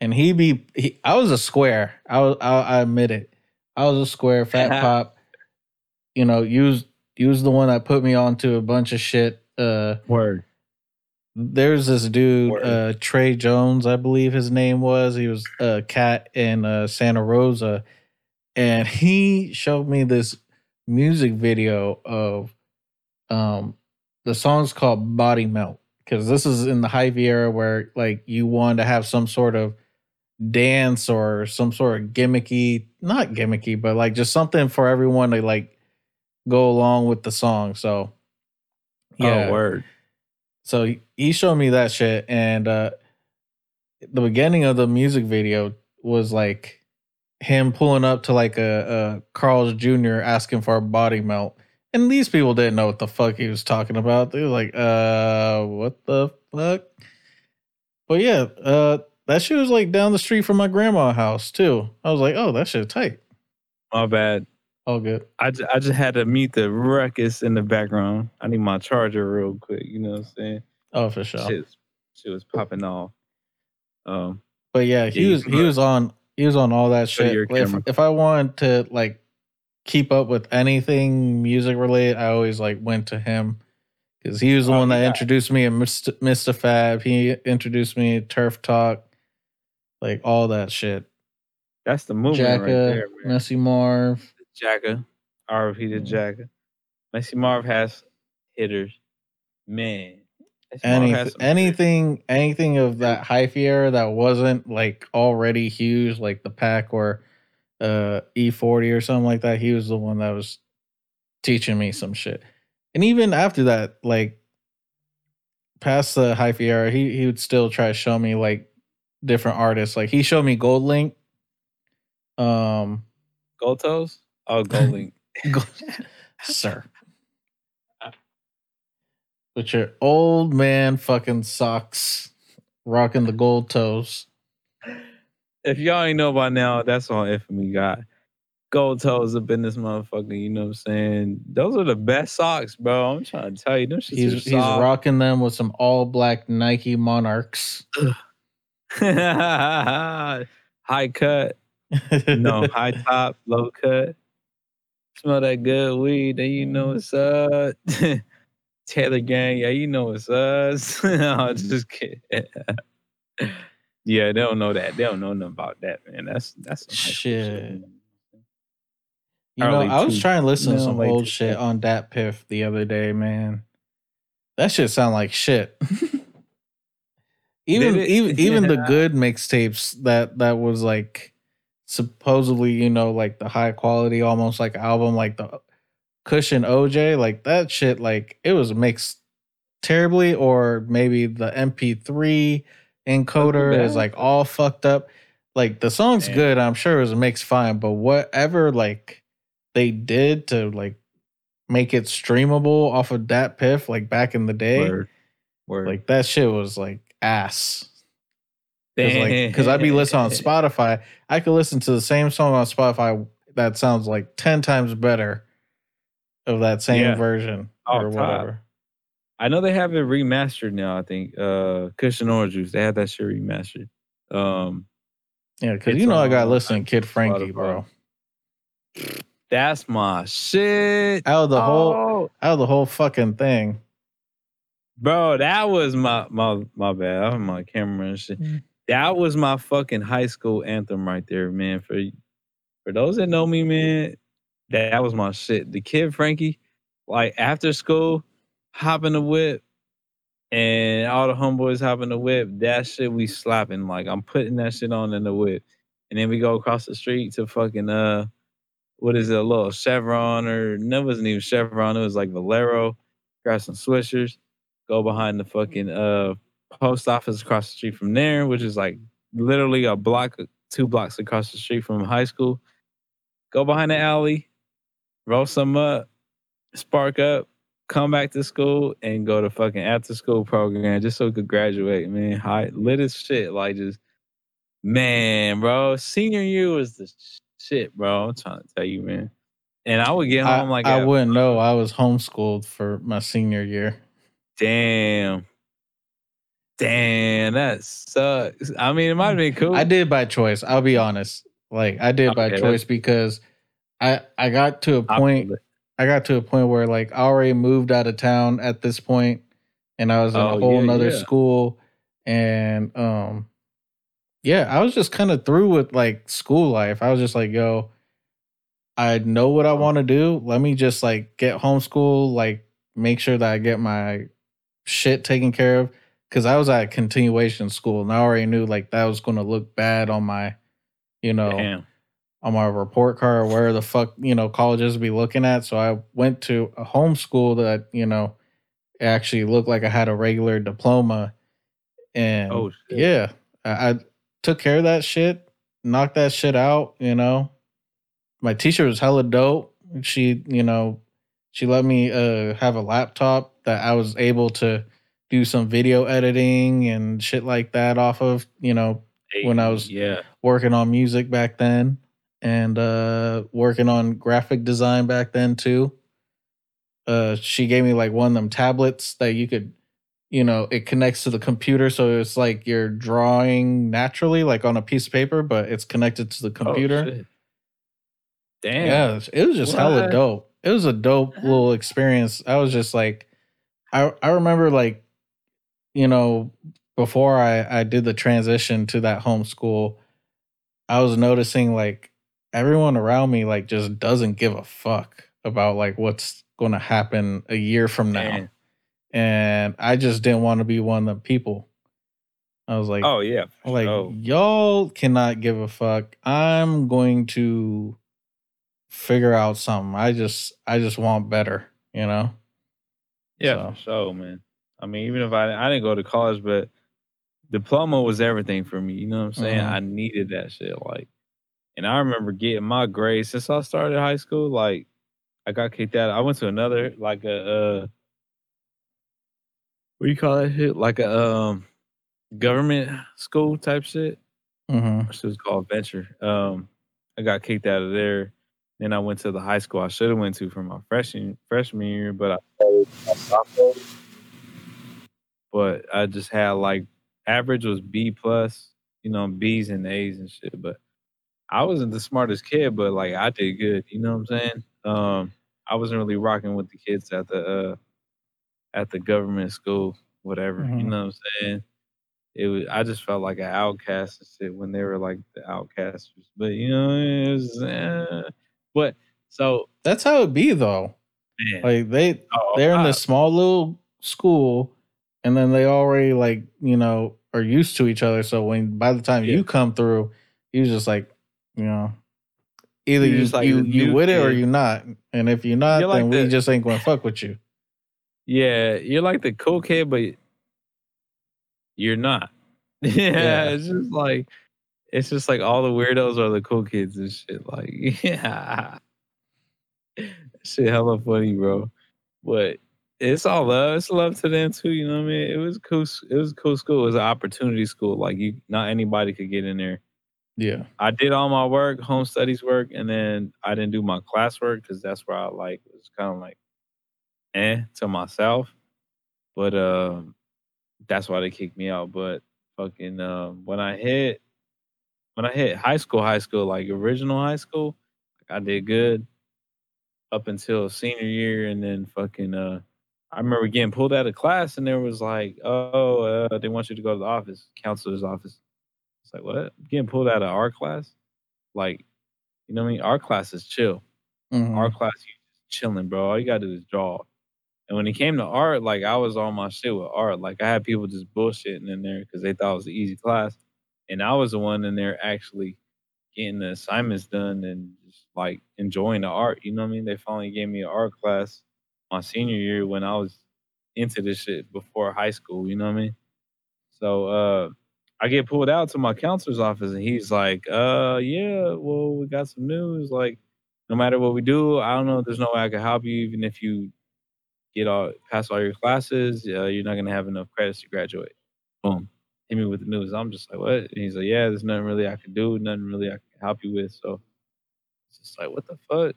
And he be he, I was a square. I was I, I admit it. I was a square. Fat *laughs* Pop you know, use use the one that put me onto a bunch of shit. Uh, Word. There's this dude, Word. uh, Trey Jones, I believe his name was. He was a cat in uh, Santa Rosa, and he showed me this music video of um the song's called Body Melt because this is in the hype era where like you wanted to have some sort of dance or some sort of gimmicky, not gimmicky, but like just something for everyone to like go along with the song. So oh, yeah, oh, word. So he showed me that shit, and uh the beginning of the music video was like him pulling up to like a, a Carl's Jr. asking for a body melt. And these people didn't know what the fuck he was talking about. They were like, uh, what the fuck? But yeah, uh, that shit was like down the street from my grandma's house too. I was like, oh, that shit tight. My bad. All good. I just, I just had to mute the ruckus in the background. I need my charger real quick. You know what I'm saying? Oh, for sure. Shit, shit was popping off. Um, but yeah, he yeah, was he was on he was on all that shit. If, if I wanted to like keep up with anything music related, I always like went to him because he was the oh, one that yeah. introduced me to Mr. Mr. Fab. He introduced me to Turf Talk, like all that shit. That's the movement Jacka, right there, man. Messy Marv. Jacka, RP to Jacka. Messy Marv has hitters. Man. Anything, anything, anything of that hyphy era that wasn't like already huge, like the pack or uh E40 or something like that. He was the one that was teaching me some shit. And even after that, like past the hyphy era, he he would still try to show me like different artists. Like he showed me GoldLink, Um Gold Toes? Oh, GoldLink. *laughs* Sir. With your old man fucking socks rocking the gold toes. If y'all ain't know by now, that's on Infamy God. Gold toes up in this motherfucker, you know what I'm saying? Those are the best socks, bro. I'm trying to tell you. Them he's, he's rocking them with some all black Nike Monarchs. *laughs* high cut. no, high *laughs* top, low cut smell that good weed, then you know it's uh *laughs* Taylor Gang, yeah, you know it's us. i just kidding. yeah, they don't know that. They don't know nothing about that, man. That's that's shit. You know, I was trying to listen to some old shit on DatPiff the other day, man. That shit sound like shit. Even even even the good mixtapes that that was like supposedly, you know, like the high quality, almost like album, like the Kush and OJ, like that shit, like it was mixed terribly, or maybe the MP3 encoder is like all fucked up. like the song's Damn. good. I'm sure it was mixed fine, but whatever like they did to like make it streamable off of DatPiff like back in the day, Word. Word. like that shit was like ass. Cause like, I'd be listening on *laughs* Spotify. I could listen to the same song on Spotify that sounds like ten times better of that same Yeah. version Oh, or top. whatever. I know they have it remastered now. I think uh Kush and Orange Juice. They had that shit remastered. Um, Yeah, because you know I got to listen to Kid Frankie, bro. that's my shit. Out of the whole, Oh, out of the whole fucking thing. Bro, that was my my my bad. I'm my camera and shit. Mm. That was my fucking high school anthem right there, man. For for those that know me, man, that, that was my shit. The Kid Frankie, like after school, hopping the whip, and all the homeboys hopping the whip. That shit we slapping. Like I'm putting that shit on in the whip, and then we go across the street to fucking uh, what is it? A little Chevron or no, it wasn't even Chevron. It was like Valero. Grab some Swishers. Go behind the fucking uh post office across the street from there, which is like literally a block, two blocks across the street from high school. Go behind the alley, roll some up, spark up, come back to school, and go to fucking after school program just so we could graduate, man. High lit as shit. Like just man, bro. Senior year was the shit, bro. I'm trying to tell you, man. And I would get I, home like I wouldn't know. I was homeschooled for my senior year. Damn. Damn, that sucks. I mean, it might have been cool. I did by choice. I'll be honest. Like I did by Okay, choice because I I got to a point. feel. I got to a point where like I already moved out of town at this point, and I was in Oh, a whole yeah, nother yeah. school, and um, yeah, I was just kind of through with like school life. I was just like, yo, I know what I want to do. Let me just like get homeschool, like make sure that I get my shit taken care of. Cause I was at continuation school and I already knew like that was gonna look bad on my, you know, Damn. on my report card or where the fuck you know colleges be looking at. So I went to a homeschool that you know actually looked like I had a regular diploma, and Oh, shit. yeah, I, I took care of that shit, knocked that shit out. You know, my teacher was hella dope. She you know she let me uh have a laptop that I was able to do some video editing and shit like that off of. You know, when I was- yeah, working on music back then and uh working on graphic design back then too. Uh she gave me like one of them tablets that you could you know, it connects to the computer so it's like you're drawing naturally like on a piece of paper but it's connected to the Oh, computer. shit. Damn. yeah, it was- it was just hella dope. It was a dope uh-huh. little experience. I was just like I I remember like you know, before I I did the transition to that homeschool, I was noticing like everyone around me like just doesn't give a fuck about like what's going to happen a year from now. Damn. And I just didn't want to be one of the people. I was like, Oh yeah. like sure. y'all cannot give a fuck. I'm going to figure out something. I just I just want better, you know. Yeah, So- sure, man. I mean, even if I I didn't go to college, but diploma was everything for me. You know what I'm saying? Mhm. I needed that shit. Like, and I remember getting my grades since I started high school. Like, I got kicked out. I went to another like a uh, what do you call that shit? Like a um government school type shit. Mm-hmm. It was called Venture. Um, I got kicked out of there. Then I went to the high school I should have went to for my freshman freshman year, but I my sophomore. But I just had like average was B plus, you know, B's and A's and shit. But I wasn't the smartest kid, but like I did good. You know what I'm saying? Um, I wasn't really rocking with the kids at the uh at the government school, whatever. You Mhm. know what I'm saying? It was I just felt like an outcast and shit when they were like the outcasters. But you know, it was uh, but so That's how it be though. man, Like they oh, they're in I- this small little school and then they already like you know are used to each other so when by the time Yeah. you come through you just like you know either You're you just like you, you with it or kid. you not and if you're not You're like then we the- just ain't gonna fuck with you Yeah, you're like the cool kid, but you're not. *laughs* yeah, Yeah. it's just like, it's just like all the weirdos are the cool kids and shit. Like, *laughs* yeah, shit, hella funny, bro. But it's all love. It's love to them too. You know what I mean? It was cool. It was cool school. It was an opportunity school. Like you, not anybody could get in there. Yeah. I did all my work, home studies work, and then I didn't do my classwork because that's where I like was kind of like, eh, to myself. But uh, that's why they kicked me out. But fucking uh, when I hit when I hit high school, high school, like original high school, I did good up until senior year, and then fucking uh, I remember getting pulled out of class, and there was like, oh, uh, they want you to go to the office, counselor's office. It's like what? Getting pulled out of our class, like, you know what I mean? Our class is chill. Mhm. Our class, you just chilling, bro. All you gotta do is draw. And when it came to art, like I was on my shit with art. Like I had people just bullshitting in there because they thought it was an easy class, and I was the one in there actually getting the assignments done and just like enjoying the art. You know what I mean? They finally gave me an art class my senior year when I was into this shit before high school. You know what I mean? So uh, I get pulled out to my counselor's office, and he's like, "Uh, yeah, well, we got some news. Like, no matter what we do, I don't know. There's no way I can help you, even if you get all pass all your classes. Uh, you're not gonna have enough credits to graduate." Boom. Hit me with the news. I'm just like, "What?" And he's like, "Yeah, there's nothing really I can do. Nothing really I can help you with." So it's just like, "What the fuck?"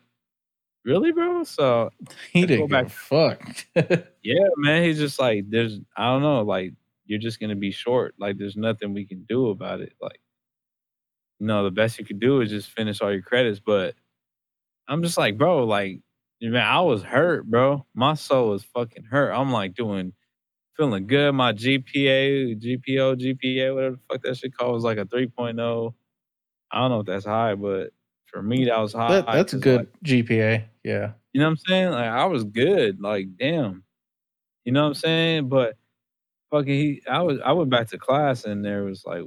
Really, bro? So *laughs* He go didn't give back. fuck. *laughs* yeah, man. He's just like, there's, I don't know, like, you're just gonna be short. Like, there's nothing we can do about it. Like, no, the best you could do is just finish all your credits. But I'm just like, bro, like, man, I was hurt, bro. My soul was fucking hurt. I'm like doing, feeling good. My GPA, GPO, GPA, whatever the fuck that shit called was like a 3.0. I don't know if that's high, but for me, that was high. that, that's a good like, GPA. Yeah. you know what I'm saying? Like I was good. Like damn. You know what I'm saying? But fucking he I was I went back to class and there was like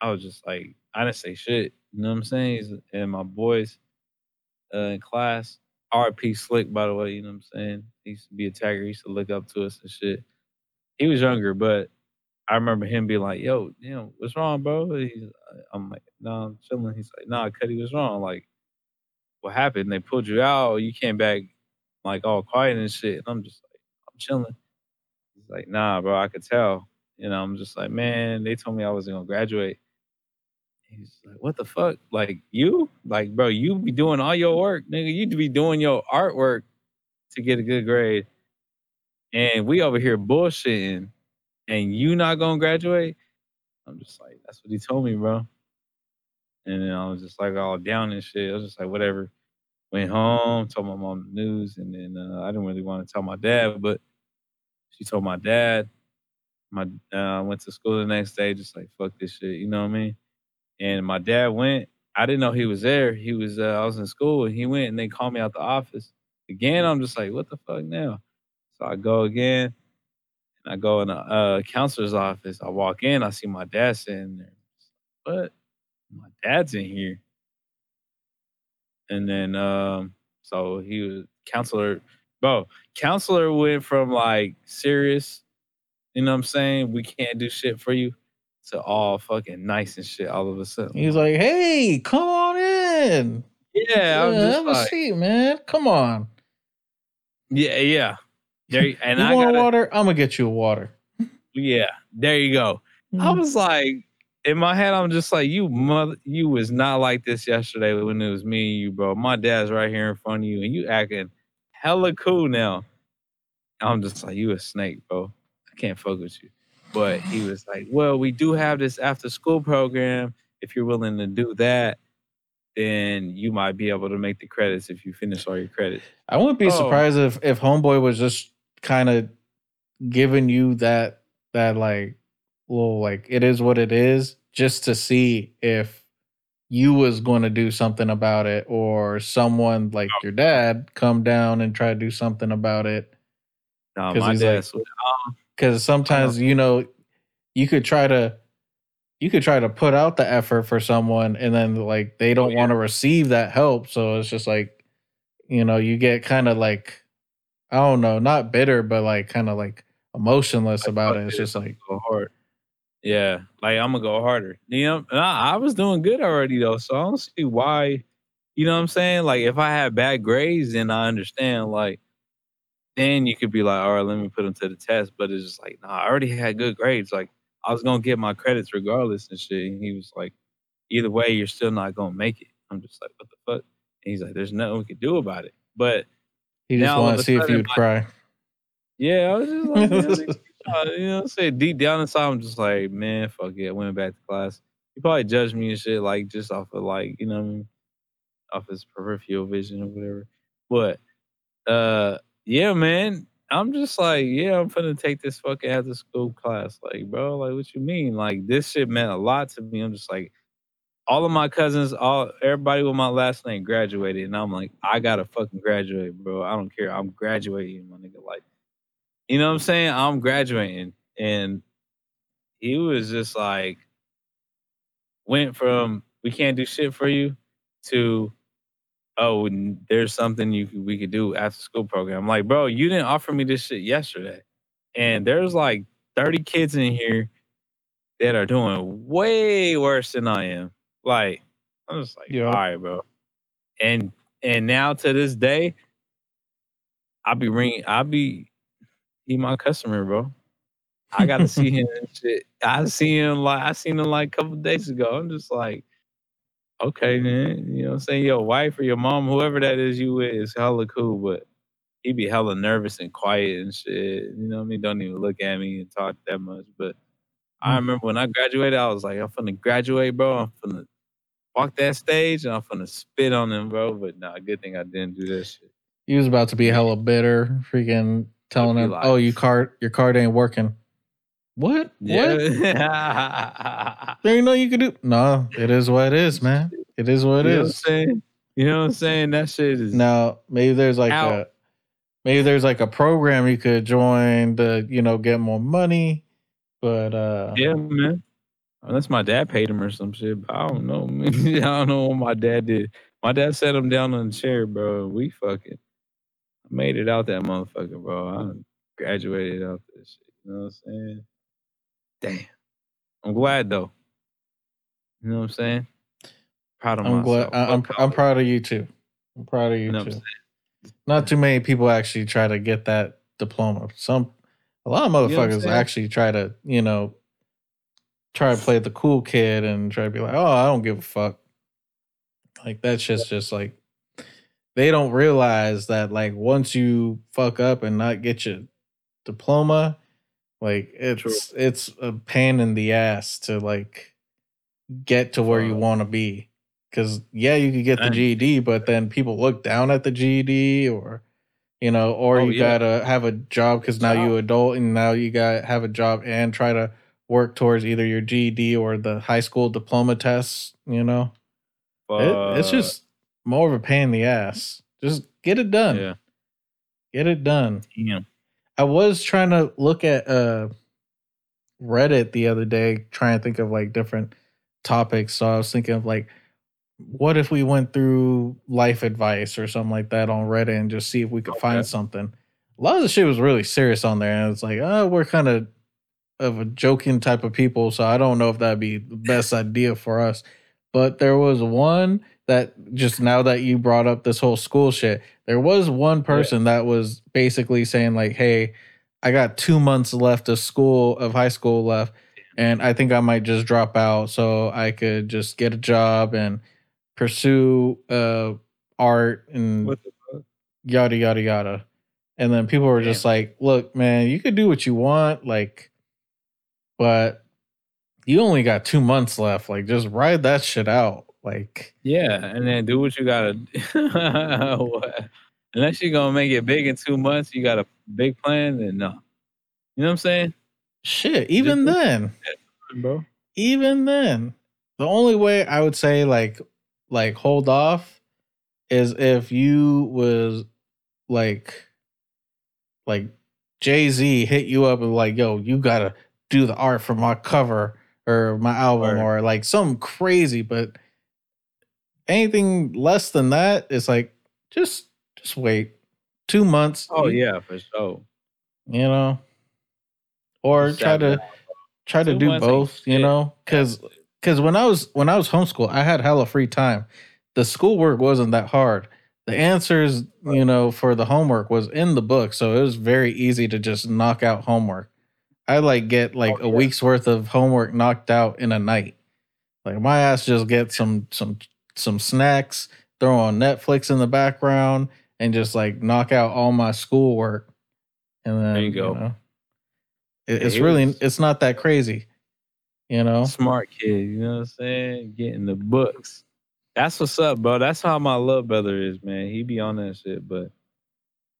I was just like I didn't say shit. You know what I'm saying? He's, and my boys uh, in class, RP Slick, by the way, you know what I'm saying? He used to be a tagger, he used to look up to us and shit. He was younger, but I remember him being like, yo, damn, what's wrong, bro? He's, uh, I'm like, no, I'm chilling. He's like, nah, Cuddy, what's wrong? Like, what happened? They pulled you out. You came back like all quiet and shit. And I'm just like, I'm chilling. He's like, nah, bro, I could tell. You know, I'm just like, man, they told me I wasn't gonna graduate. He's like, what the fuck? Like you? Like, bro, you be doing all your work, nigga. You be doing your artwork to get a good grade. And we over here bullshitting and you not gonna graduate? I'm just like, that's what he told me, bro. And then I was just like all down and shit. I was just like, whatever. Went home, told my mom the news, and then uh, I didn't really want to tell my dad, but she told my dad. My uh, went to school the next day, just like fuck this shit, you know what I mean? And my dad went. I didn't know he was there. He was. Uh, I was in school, and he went, and they called me out the office again. I'm just like, what the fuck now? So I go again, and I go in a uh, counselor's office. I walk in, I see my dad sitting there. What? My dad's in here. And then um, so he was counselor, bro. Counselor went from like serious, you know what I'm saying? We can't do shit for you to all fucking nice and shit all of a sudden. He's like, hey, come on in. yeah, Yeah, just have a seat, man. Come on. yeah, yeah. There, and you I want got water? I'm gonna get you a water. yeah, there you go. Mm-hmm. I was like, in my head, I'm just like, you mother, you was not like this yesterday when it was me and you, bro. My dad's right here in front of you, and you acting hella cool now. I'm just like, you a snake, bro. I can't fuck with you. But he was like, well, we do have this after school program. If you're willing to do that, then you might be able to make the credits if you finish all your credits. I wouldn't be Oh. surprised if if Homeboy was just kind of giving you that that like little like it is what it is, just to see if you was going to do something about it, or someone like your dad come down and try to do something about it. No, 'Cause my he's like- dad's Because sometimes you know you could try to you could try to put out the effort for someone, and then like they don't Oh, yeah. want to receive that help. So it's just like you know you get kind of like Oh, I don't know, not bitter, but like kind of like emotionless about it. It's just like so hard. Yeah, like I'm gonna go harder. You know, I, I was doing good already though, so I don't see why. You know what I'm saying? Like if I had bad grades, then I understand. Like then you could be like, all right, let me put them to the test. But it's just like, nah, I already had good grades. Like I was gonna get my credits regardless and shit. And he was like, either way, you're still not gonna make it. I'm just like, what the fuck? And he's like, there's nothing we can do about it. But he just wanted to see if you'd cry. Yeah, I was just like, *laughs* you know, what I'm saying deep down inside, I'm just like, man, fuck it. I went back to class. He probably judged me and shit, like just off of like, you know, I mean? off his peripheral vision or whatever. But uh, yeah, man, I'm just like, yeah, I'm gonna take this fucking after school class. Like, bro, like, what you mean? Like, this shit meant a lot to me. I'm just like, all of my cousins, all everybody with my last name graduated, and I'm like, I gotta fucking graduate, bro. I don't care. I'm graduating, my nigga. Like, you know what I'm saying? I'm graduating, and he was just like, went from we can't do shit for you to oh, there's something you we could do after school program. I'm like, bro, you didn't offer me this shit yesterday, and there's like 30 kids in here that are doing way worse than I am. Like, I'm just like, yeah. all right, bro. And and now to this day, I'll be ringing. I'll be he my customer, bro. I got to see him *laughs* and shit. I see him like I seen him like a couple days ago. I'm just like, okay, man. You know, what I'm saying your wife or your mom, whoever that is you with, is hella cool, but he be hella nervous and quiet and shit. You know what I mean? Don't even look at me and talk that much. But I mm. remember when I graduated, I was like, I'm finna graduate, bro. I'm finna walk that stage and I'm gonna spit on them, bro. But nah, good thing I didn't do that shit. He was about to be hella bitter, freaking telling him, "Oh, you card, your card ain't working." What? Yeah. What? there ain't no you can do. No, it is what it is, man. It is what it you is. Know what? You know what I'm saying? That shit is now maybe there's like out. a maybe there's like a program you could join to, you know, get more money. But uh Yeah, man. Unless my dad paid him or some shit. But I don't know, *laughs* man. I don't know what my dad did. My dad sat him down on the chair, bro. We fucking made it out that motherfucker, bro. I graduated out this shit. You know what I'm saying? Damn. I'm glad though. You know what I'm saying? Proud of I'm myself. Glad, I'm, I'm proud of you too. I'm proud of you, you know too. Not too many people actually try to get that diploma. Some, a lot of motherfuckers you know actually try to, you know, try to play the cool kid and try to be like, oh, I don't give a fuck. Like that's just just like they don't realize that like once you fuck up and not get your diploma, like it's True. it's a pain in the ass to like get to where you want to be. Cause yeah, you could get the GED, but then people look down at the GED or you know, or oh, you yeah. gotta have a job because now you adult and now you gotta have a job and try to work towards either your GED or the high school diploma tests, you know. It, it's just more of a pain in the ass. Just get it done. Yeah. Get it done. Yeah. I was trying to look at uh Reddit the other day, trying to think of like different topics. So I was thinking of like, what if we went through life advice or something like that on Reddit and just see if we could okay. find something. A lot of the shit was really serious on there, and it's like, oh, we're kind of of a joking type of people, so I don't know if that'd be the best idea for us. But there was one that just now that you brought up this whole school shit, there was one person yeah. that was basically saying like, "Hey, I got two months left of school of high school left, and I think I might just drop out so I could just get a job and pursue uh art and yada yada yada." And then people were just like, "Look, man, you could do what you want, like, but." You only got two months left. Like, just ride that shit out. Like, yeah, and then do what you gotta. *laughs* Unless you're gonna make it big in two months, you got a big plan. Then no, you know what I'm saying? Shit, even Just then, *laughs* bro. Even then, the only way I would say like like hold off is if you was like like Jay Z hit you up and like, yo, you gotta do the art for my cover or my album or, or like something crazy, but anything less than that is like just just wait two months. Oh yeah, for sure. You know, or try to try to do both, you know, because because when I was when I was homeschooled, I had hella free time. The schoolwork wasn't that hard. The answers, you know, for the homework was in the book, so it was very easy to just knock out homework. I like get like Oh, a yeah. week's worth of homework knocked out in a night. Like my ass just get some some some snacks, throw on Netflix in the background, and just like knock out all my schoolwork. And then There you go. know, it- it's it really it's not that crazy, you know. Smart kid, you know what I'm saying? Getting the books. That's what's up, bro. That's how my little brother is, man. He be on that shit, but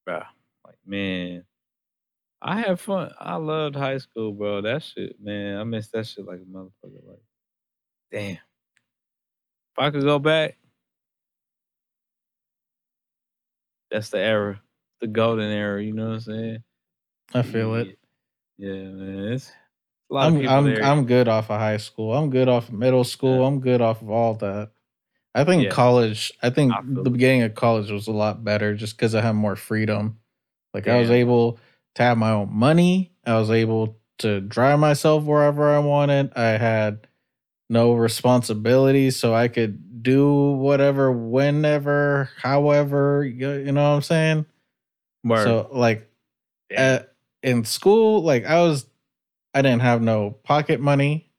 bro, like man, I had fun. I loved high school, bro. That shit, man. I miss that shit like a motherfucker. Like, damn. If I could go back, that's the era, the golden era. You know what I'm saying? I feel it. Yeah, man. It's a lot I'm I'm there. I'm good off of high school. I'm good off of middle school. Yeah. I'm good off of all that. I think Yeah. college. I think I the beginning of college was a lot better just because I had more freedom. Like I was able to have my own money. I was able to drive myself wherever I wanted. I had no responsibilities, so I could do whatever, whenever, however. You, you know what I'm saying? Word. So like at in school, like I was, I didn't have no pocket money.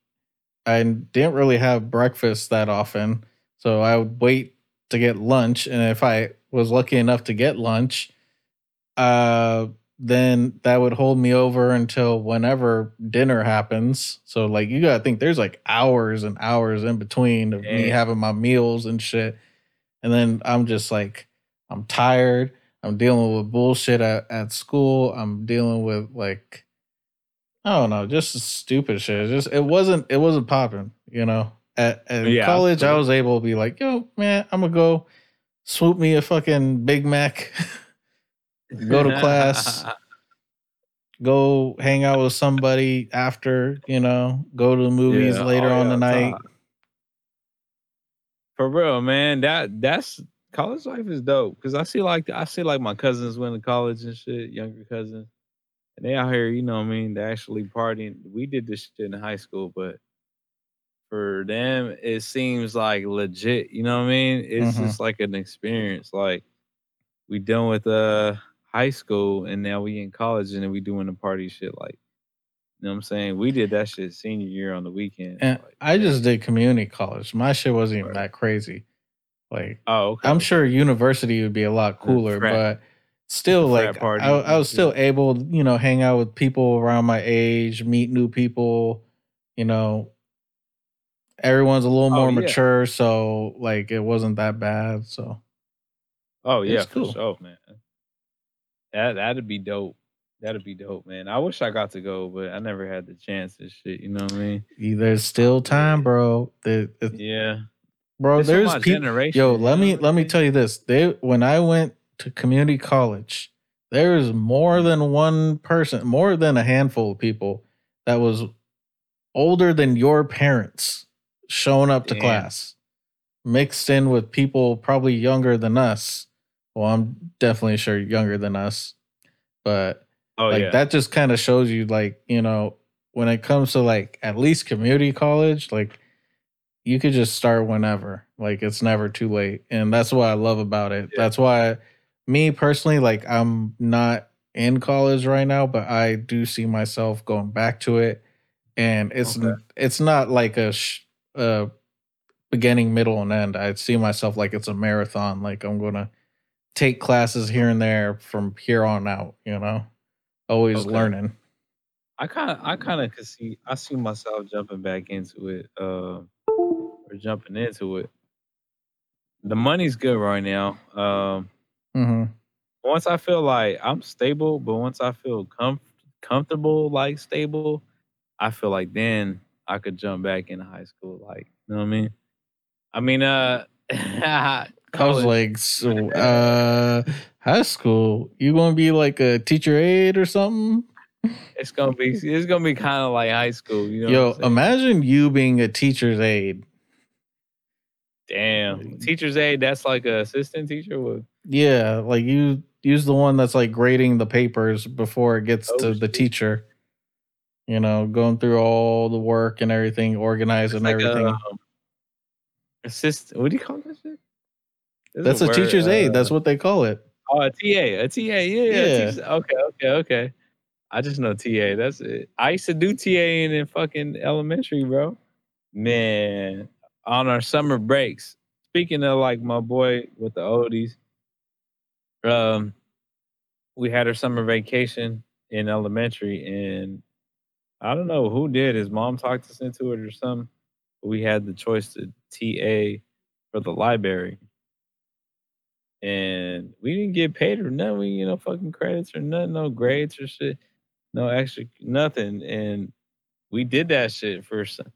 I didn't really have breakfast that often, so I would wait to get lunch. And if I was lucky enough to get lunch, uh, then that would hold me over until whenever dinner happens. So like you gotta think there's like hours and hours in between of me having my meals and shit. And then I'm just like, I'm tired. I'm dealing with bullshit at, at school. I'm dealing with like I don't know, just stupid shit. Just it wasn't it wasn't popping, you know. At, at Yeah, college, I was able to be like, yo, man, I'm gonna go swoop me a fucking Big Mac, *laughs* go to class, *laughs* go hang out with somebody after, you know, go to the movies Yeah, later on the night. top. For real, man. That that's college life is dope. Cause I see like I see like my cousins went to college and shit, younger cousins. And they out here, you know what I mean, they actually partying. We did this shit in high school, but for them, it seems like legit. You know what I mean? It's Mhm. just like an experience. Like we done with uh high school and now we in college and then we doing the party shit like you know what I'm saying? We did that shit senior year on the weekend. And like, I just did community college. My shit wasn't even that crazy. Like Oh, okay. I'm sure university would be a lot cooler, but still, like party I, I was still able, to, you know, hang out with people around my age, meet new people. You know, everyone's a little Oh, more yeah. mature, so like it wasn't that bad. So Oh yeah, cool. sure, man. That that'd be dope. That'd be dope, man. I wish I got to go, but I never had the chance and shit. You know what I mean? there's still time, bro. Yeah. bro, It's there's people. Yo, let me let me tell you this. They when I went to community college, there is more mm. than one person, more than a handful of people that was older than your parents showing up to Damn. class, mixed in with people probably younger than us. Well, I'm definitely sure younger than us, but Oh like yeah. that just kind of shows you like you know when it comes to like at least community college like you could just start whenever like it's never too late and that's what i love about it Yeah. that's why me personally like i'm not in college right now but i do see myself going back to it and it's Okay. it's not like a sh- uh beginning middle and end i see myself like it's a marathon like i'm gonna take classes here and there from here on out you know always Okay. learning I kind of, I kind of could see, I see myself jumping back into it, uh, or jumping into it. The money's good right now. Um, hmm once I feel like I'm stable, but once I feel com- comfortable, like stable, I feel like then I could jump back into high school. Like, you know what I mean? I mean, uh, *laughs* I was like, so, uh, high school, you gonna be like a teacher aide or something? it's gonna be, it's gonna be kind of like high school. You know? Yo, imagine you being a teacher's aide. Damn, teacher's aide. That's like a assistant teacher. Yeah, like you use the one that's like grading the papers before it gets Oh, to the teacher. You know, going through all the work and everything, organizing like everything. A, um, assist. What do you call that That's a, a teacher's uh, aid. That's what they call it. Oh, a TA, a TA. Yeah, yeah. okay, okay, okay. I just know TA. That's it. I used to do TA in, in fucking elementary, bro. Man, on our summer breaks. Speaking of like my boy with the oldies, um, we had our summer vacation in elementary, and I don't know who did. His mom talked us into it or something. We had the choice to TA for the library and we didn't get paid or nothing. You know, fucking credits or nothing, no grades or shit, no extra nothing. And we did that shit for some.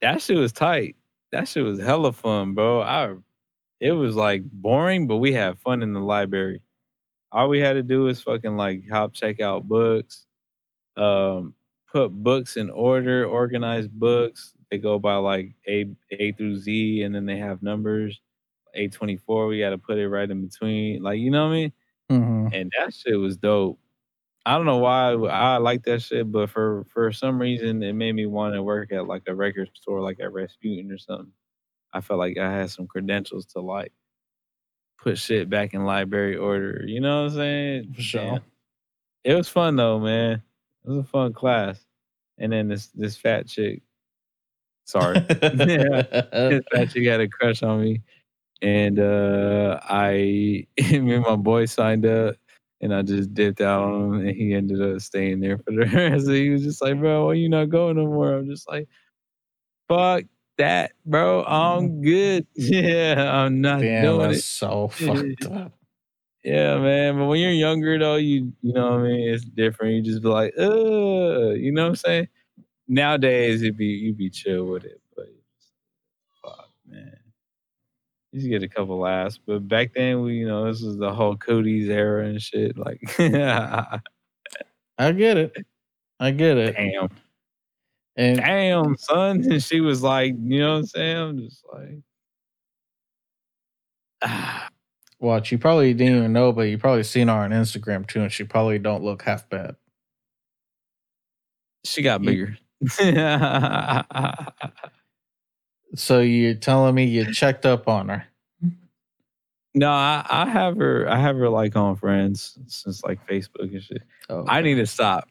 That shit was tight. That shit was hella fun, bro. I it was like boring, but we had fun in the library. All we had to do was fucking like help check out books, um, put books in order, organize books. They go by like A A through Z, and then they have numbers 824. We got to put it right in between. Like, you know what I mean? Mm-hmm. And that shit was dope. I don't know why I like that shit, but for for some reason it made me want to work at like a record store, like at Rasputin or something. I felt like I had some credentials to like put shit back in library order. You know what I'm saying? For sure. Yeah. It was fun though, man. It was a fun class. And then this this fat chick, sorry, yeah, *laughs* this fat chick had a crush on me and uh, I, *laughs* me and my boy signed up, and I just dipped out on him, and he ended up staying there for the *laughs* rest. So he was just like, "Bro, why you not going no more?" I'm just like, "Fuck that, bro. I'm mm-hmm. good. *laughs* Yeah, I'm not Damn, doing that's it." So fucked up. Yeah, man. But when you're younger, though, you you know what I mean. It's different. You just be like, "Uh," you know what I'm saying. Nowadays, it'd be you be chill with it, but fuck, man you get a couple laughs. But back then, we, you know, this is the whole Cody's era and shit. Like, *laughs* I get it. I get it. Damn. And damn, son. *laughs* And she was like, you know what I'm saying? I'm just like, ah. *sighs* Watch, you probably didn't even know, but you probably seen her on Instagram too, and she probably don't look half bad. She got bigger. *laughs* So you're telling me you checked up on her? No, I, I have her. I have her like on friends since like Facebook and shit. Oh. I need to stop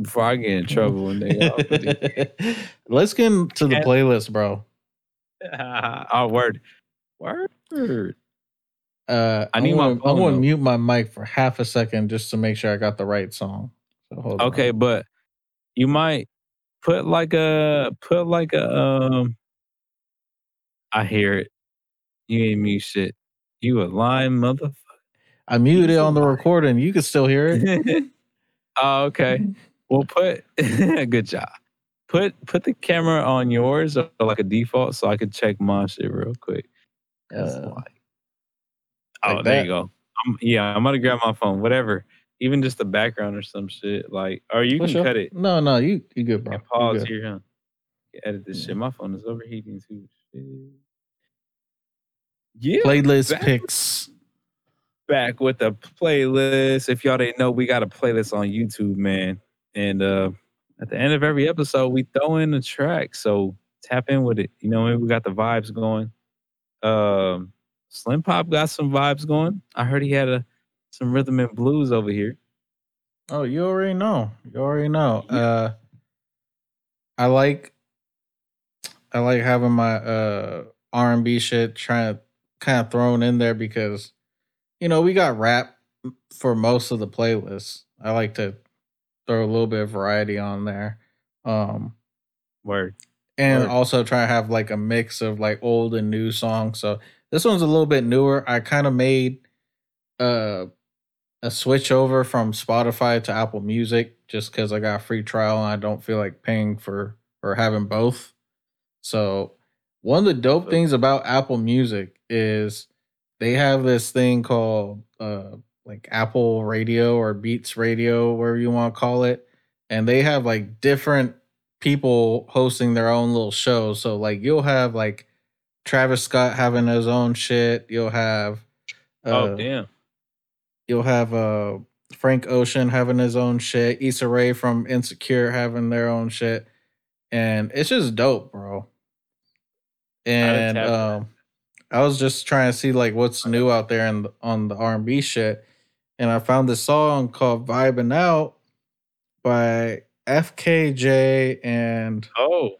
before I get in trouble one day. *laughs* Let's get into the playlist, bro. *laughs* oh, word, word. Uh, I need I'm gonna, I'm gonna mute my mic for half a second just to make sure I got the right song. So okay, on. but you might put like a put like a um I hear it. You ain't mute shit. You a lying motherfucker. I muted it on the recording. You can still hear it. *laughs* oh, okay. Well, put *laughs* good job. Put put the camera on yours or like a default so I could check my shit real quick. Uh, like, oh, like there that. you go. I'm, yeah, I'm gonna grab my phone. Whatever. Even just the background or some shit. Like, or you can cut it. No, no, you you good, bro. pause good. here, huh? Edit this yeah. shit. My phone is overheating too. Yeah. Playlist back picks. back with the playlist. If y'all didn't know, we got a playlist on YouTube, man. And uh at the end of every episode, we throw in a track. So tap in with it. You know, we got the vibes going. Um Slim Pop got some vibes going. I heard he had a some rhythm and blues over here. Oh, you already know. You already know. Uh I like I like having my uh R and B shit trying to kind of thrown in there because you know we got rap for most of the playlists. I like to throw a little bit of variety on there. Um Word. And Word. also try to have like a mix of like old and new songs. So this one's a little bit newer. I kind of made uh a switch over from Spotify to Apple Music just because I got a free trial and I don't feel like paying for or having both. So one of the dope things about Apple Music is they have this thing called uh like Apple Radio or Beats Radio, whatever you want to call it. And they have like different people hosting their own little shows. So like you'll have like Travis Scott having his own shit. You'll have oh, uh, oh damn. You'll have uh Frank Ocean having his own shit, Issa Rae from Insecure having their own shit, and it's just dope, bro. And um, I was just trying to see like what's new out there and on the R and B shit, and I found this song called "Vibing Out" by FKJ and oh,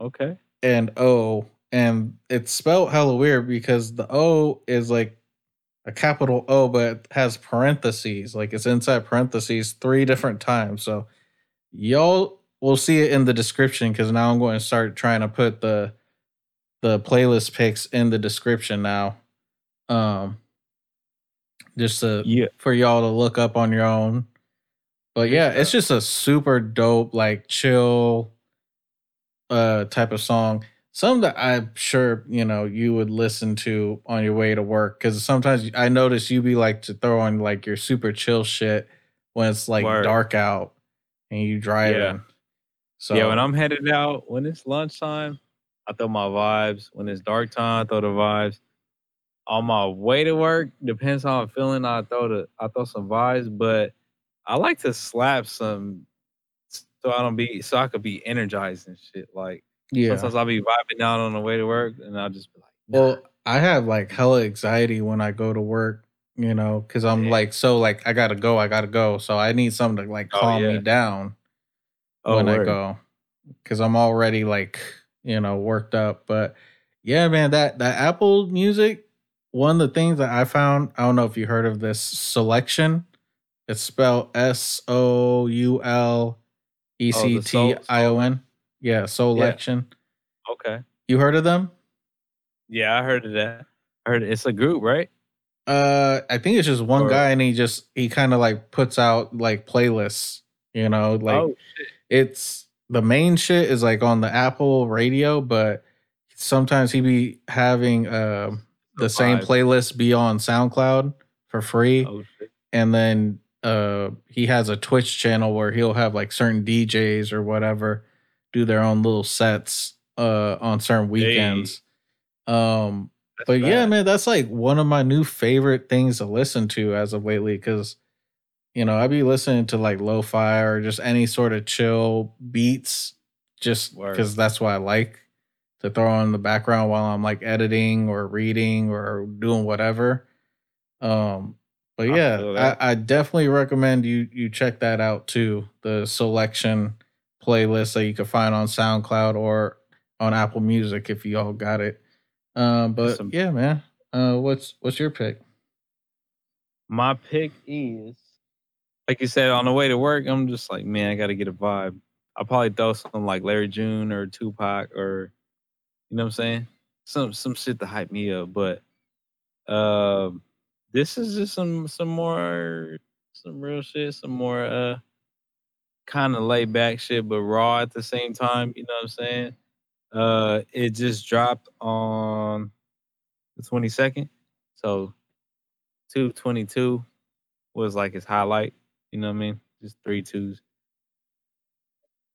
okay, and O, and it's spelled hella weird because the O is like a capital O, but it has parentheses, like it's inside parentheses three different times. So y'all will see it in the description because now I'm going to start trying to put the the playlist picks in the description now. Um just to, yeah. for y'all to look up on your own. But yeah, it's just a super dope, like chill uh type of song. Some that I'm sure, you know, you would listen to on your way to work. Cause sometimes I notice you be like to throw on like your super chill shit when it's like Word. dark out and you driving. Yeah. So yeah, when I'm headed out, when it's lunchtime, I throw my vibes. When it's dark time, I throw the vibes. On my way to work, depends how I'm feeling. I throw the I throw some vibes, but I like to slap some so I don't be so I could be energized and shit. Like yeah, sometimes I'll be vibing down on the way to work, and I'll just be like, nah. well, I have like hella anxiety when I go to work. You know, because I'm yeah. like so like I gotta go, I gotta go, so I need something to like oh, calm oh, yeah. me down oh, when word. I go, because I'm already like you know, worked up. But yeah, man, that that Apple Music, one of the things that I found, I don't know if you heard of this Soulection. It's spelled S O U L E C T I O N. Yeah, Soulection. Yeah. Okay. You heard of them? Yeah, I heard of that. I heard it's a group, right? Uh, I think it's just one or, guy, and he just he kind of like puts out like playlists. You know, like oh, it's the main shit is like on the Apple radio, but sometimes he be having uh, the same playlist be on SoundCloud for free. Oh, and then uh, he has a Twitch channel where he'll have like certain DJs or whatever do their own little sets uh, on certain weekends. Hey. Um, but bad. yeah, man, that's like one of my new favorite things to listen to as of lately because you know, I'd be listening to like lo-fi or just any sort of chill beats, just because that's what I like to throw on the background while I'm like editing or reading or doing whatever. Um, but yeah, I, I, definitely recommend you you check that out too. The Soulection playlist that you can find on SoundCloud or on Apple Music if you all got it. Um, but Some, yeah, man, uh, what's what's your pick? My pick is like you said, on the way to work, I'm just like, man, I got to get a vibe. I'll probably throw something like Larry June or Tupac or, you know what I'm saying? Some some shit to hype me up. But uh, this is just some some more some real shit, some more uh kind of laid back shit, but raw at the same time. You know what I'm saying? Uh, it just dropped on the 22nd, so 222 was like his highlight. You know what I mean? Just three twos.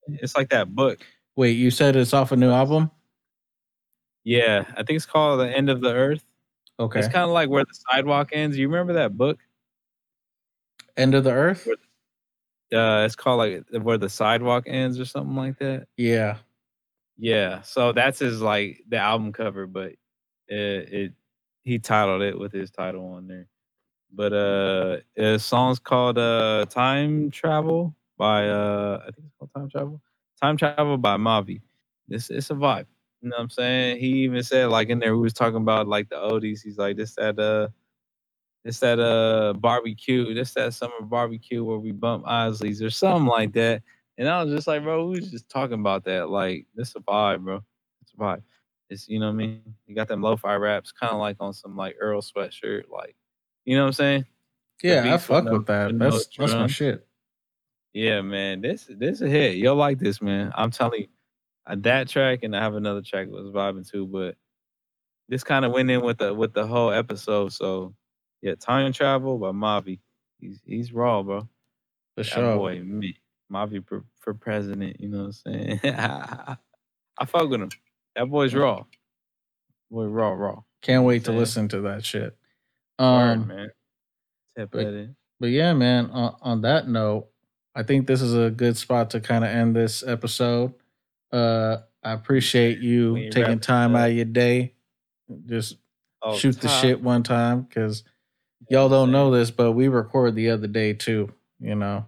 It's like that book. Wait, you said it's off a new album? Yeah, I think it's called The End of the Earth. Okay. It's kind of like where the sidewalk ends. You remember that book? End of the Earth? uh, it's called like where the sidewalk ends or something like that. Yeah. Yeah. So that's his like the album cover, but it, it he titled it with his title on there. But uh, a song's called uh "Time Travel" by uh, I think it's called "Time Travel." "Time Travel" by Mavi. It's it's a vibe. You know what I'm saying? He even said like in there we was talking about like the oldies. He's like this that uh it's that uh barbecue, this that summer barbecue where we bump Isleys or something like that. And I was just like, bro, we was just talking about that. Like, this a vibe, bro. It's a vibe. It's you know what I mean? You got them lo-fi raps, kind of like on some like Earl Sweatshirt, like you know what I'm saying? Yeah, I fuck with that. That's that's my shit. Yeah, man. This this a hit. You'll like this, man. I'm telling you. Uh, that track and I have another track that was vibing too, but this kind of went in with the with the whole episode. So yeah, time travel by Mavi. He's he's raw, bro. For sure. boy, me. Mavi for, for president, you know what I'm saying? *laughs* I fuck with him. That boy's raw. Boy, raw, raw. Can't wait to listen to that shit. Um, Word, man. Tap but, in. But yeah, man. On, on that note, I think this is a good spot to kind of end this episode. Uh, I appreciate you taking time out of your day, just Oh, shoot the top. shit one time because y'all don't know this, but we recorded the other day too. You know,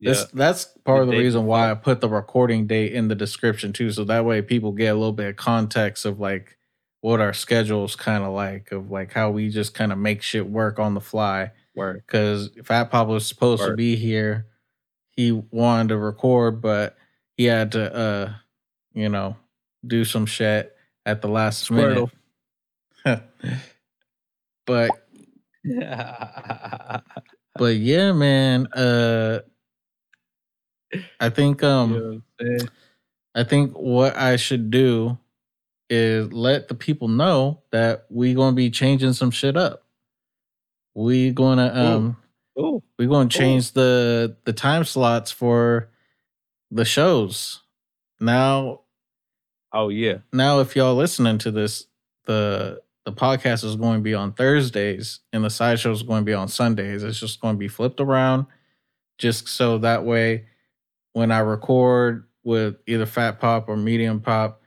Yeah. this that's part The of the reason why I put the recording date in the description too, so that way people get a little bit of context of like what our schedule's kind of like, of like how we just kind of make shit work on the fly. Word. Because Fat Pop was supposed to be here, he wanted to record, but he had to, uh, you know, do some shit at the last Squirtle. minute. *laughs* but *laughs* but yeah, man. Uh, I think um. You know what I'm saying? I think what I should do is let the people know that we're gonna be changing some shit up. We gonna um Ooh. we gonna change the the time slots for the shows. Now Oh yeah. now if y'all listening to this, the the podcast is going to be on Thursdays and the sideshow is going to be on Sundays. It's just going to be flipped around just so that way when I record with either Fat Pop or Medium Pop,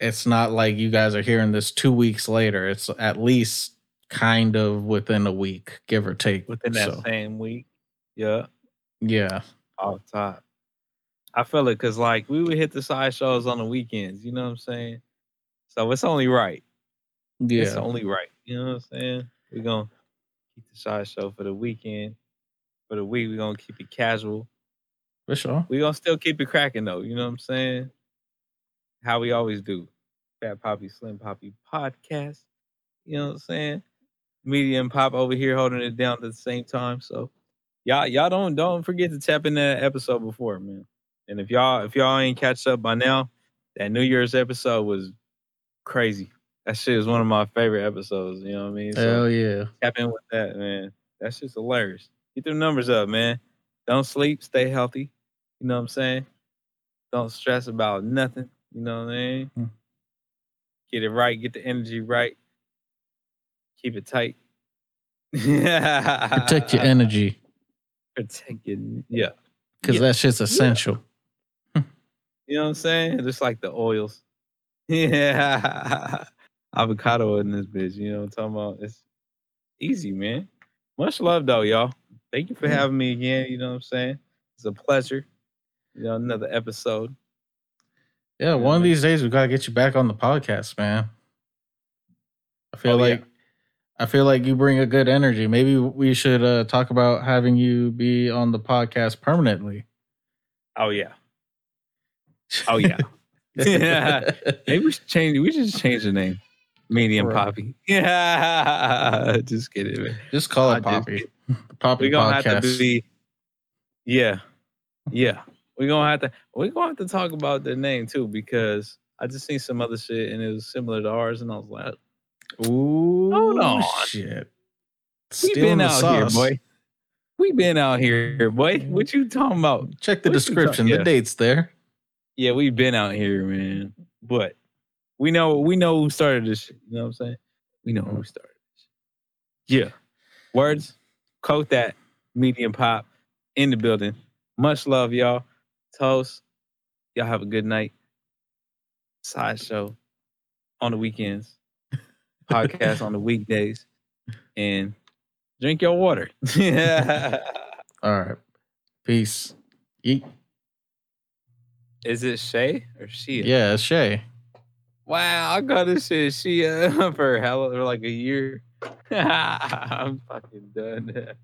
it's not like you guys are hearing this two weeks later. It's at least kind of within a week, give or take. Within that So, same week. Yeah. yeah. Off top. I feel it because like we would hit the side shows on the weekends. You know what I'm saying? So it's only right. Yeah. It's only right. You know what I'm saying? We're gonna keep the side show for the weekend. For the week, we're gonna keep it casual. For sure. We're gonna still keep it cracking though. You know what I'm saying? How we always do. Fat Poppy Slim Poppy podcast. You know what I'm saying? Medium pop over here holding it down at the same time. So y'all y'all don't don't forget to tap in that episode before, man. And if y'all if y'all ain't catch up by now, that New Year's episode was crazy. That shit is one of my favorite episodes. You know what I mean? So Hell yeah. tap in with that, man. That's just hilarious. Get them numbers up, man. Don't sleep, stay healthy. You know what I'm saying? Don't stress about nothing. You know what I mean? Hmm. Get it right, get the energy right. Keep it tight. Protect your energy *laughs* Protect your yeah. because Yeah. that shit's essential. You know what I'm saying? Just like the oils. *laughs* Yeah. Avocado in this bitch. You know what I'm talking about? It's easy, man. Much love though, y'all. Thank you for having me again. You know what I'm saying? It's a pleasure. You know, another episode. Yeah, one of these days we gotta get you back on the podcast, man. I feel Oh, yeah. like I feel like you bring a good energy. Maybe we should uh, talk about having you be on the podcast permanently. Oh yeah. *laughs* Oh yeah. *laughs* Yeah. Maybe we should change we should just change the name. Medium Right. Poppy. *laughs* Yeah. Just kidding, man. Just call it just Poppy. Poppy We're gonna podcast. have to be Yeah. Yeah. We're gonna have to we're gonna have to talk about the name too because I just seen some other shit and it was similar to ours and I was like, Ooh, Hold on. shit. we been out here, boy. We been out here, boy. What you talking about? Check the What description. yeah. The date's there. Yeah, we've been out here, man. But we know we know who started this shit. You know what I'm saying? We know who uh-huh. started this shit. Yeah. Words, quote that, medium pop in the building. Much love, y'all. Toast. Y'all have a good night. Sideshow on the weekends. Podcast on the weekdays. And drink your water. yeah. *laughs* All right. Peace. Yeet. Is it Shay or Shia? Yeah, it's Shay. Wow, I got this shit Shia *laughs* for hella for like a year. *laughs* I'm fucking done.